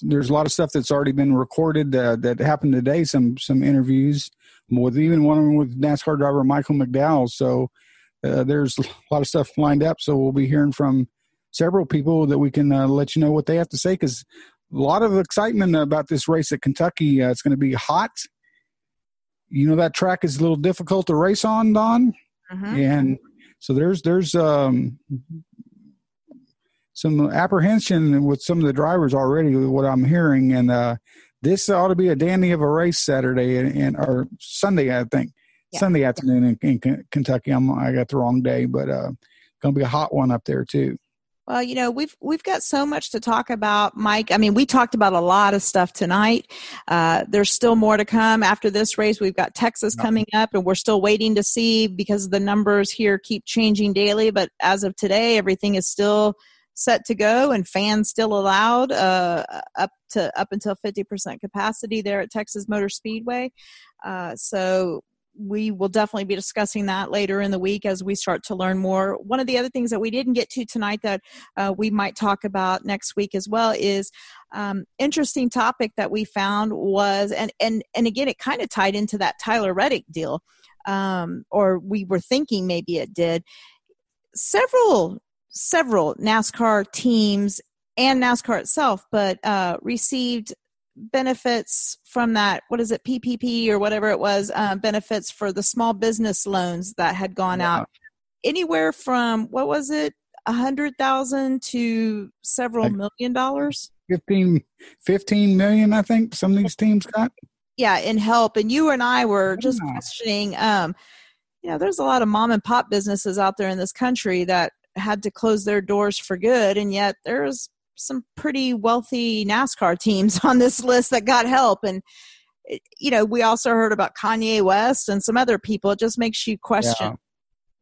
There's a lot of stuff that's already been recorded uh, that happened today. Some some interviews with even one with NASCAR driver Michael McDowell. So uh, there's a lot of stuff lined up. So we'll be hearing from several people that we can uh, let you know what they have to say because a lot of excitement about this race at Kentucky. Uh, it's going to be hot. You know that track is a little difficult to race on, Don, uh-huh. and so there's there's um, some apprehension with some of the drivers already. What I'm hearing, and uh, this ought to be a dandy of a race Saturday and, and or Sunday, I think. Yeah. Sunday afternoon in, in Kentucky. I'm, I got the wrong day, but uh, going to be a hot one up there too. Well, you know, we've we've got so much to talk about, Mike. I mean, we talked about a lot of stuff tonight. Uh, there's still more to come after this race. We've got Texas coming up, and we're still waiting to see because the numbers here keep changing daily. But as of today, everything is still set to go, and fans still allowed uh, up to up until 50% capacity there at Texas Motor Speedway. Uh, so we will definitely be discussing that later in the week as we start to learn more. One of the other things that we didn't get to tonight that uh, we might talk about next week as well is um, interesting topic that we found was and and and again it kind of tied into that Tyler Reddick deal, um, or we were thinking maybe it did. Several several NASCAR teams and NASCAR itself, but uh, received benefits from that what is it ppp or whatever it was uh, benefits for the small business loans that had gone out anywhere from what was it a hundred thousand to several like million dollars? 15 15 million i think some of these teams got? Yeah in help. And you and i were just yeah. questioning um you know there's a lot of mom and pop businesses out there in this country that had to close their doors for good and yet there's some pretty wealthy NASCAR teams on this list that got help. And, eh, you know, we also heard about Kanye West and some other people. It just makes you question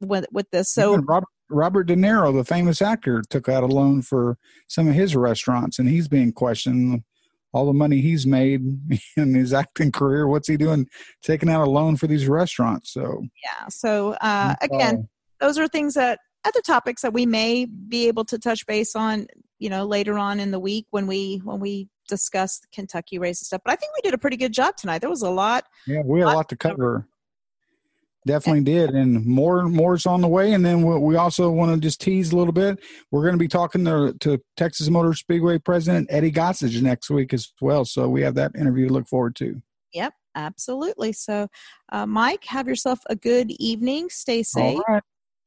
yeah. with, with this. So, Robert, Robert De Niro, the famous actor, took out a loan for some of his restaurants, and he's being questioned. All the money he's made in his acting career, what's he doing taking out a loan for these restaurants? So, yeah. So, uh, again, those are things that other topics that we may be able to touch base on you know later on in the week when we when we discuss the Kentucky race and stuff. But I think we did a pretty good job tonight. There was a lot. Yeah, we had a lot to cover. Definitely did, and more more's on the way. And then we also want to just tease a little bit. We're going to be talking to, to Texas Motor Speedway President Eddie Gossage next week as well. So we have that interview to look forward to. Yep, absolutely. So, uh, Mike, have yourself a good evening. Stay safe. All right.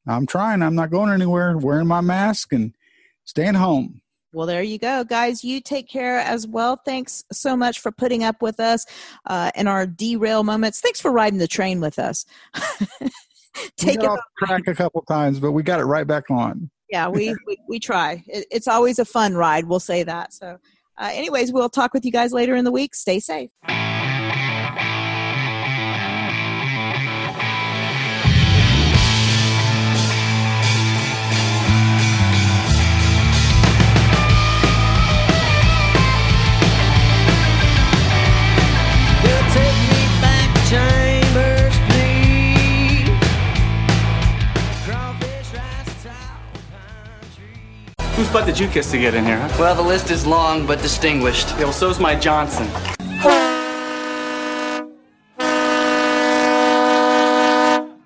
I'm trying. I'm not going anywhere. Wearing my mask and staying home. Well, there you go, guys. You take care as well. Thanks so much for putting up with us uh, in our derail moments. Thanks for riding the train with us. take it off track a couple times, but we got it right back on. yeah, we, we, we try. It, it's always a fun ride. We'll say that. So, uh, anyways, we'll talk with you guys later in the week. Stay safe. Whose butt did you kiss to get in here, huh? Well, the list is long but distinguished. Yeah, well, so's my Johnson.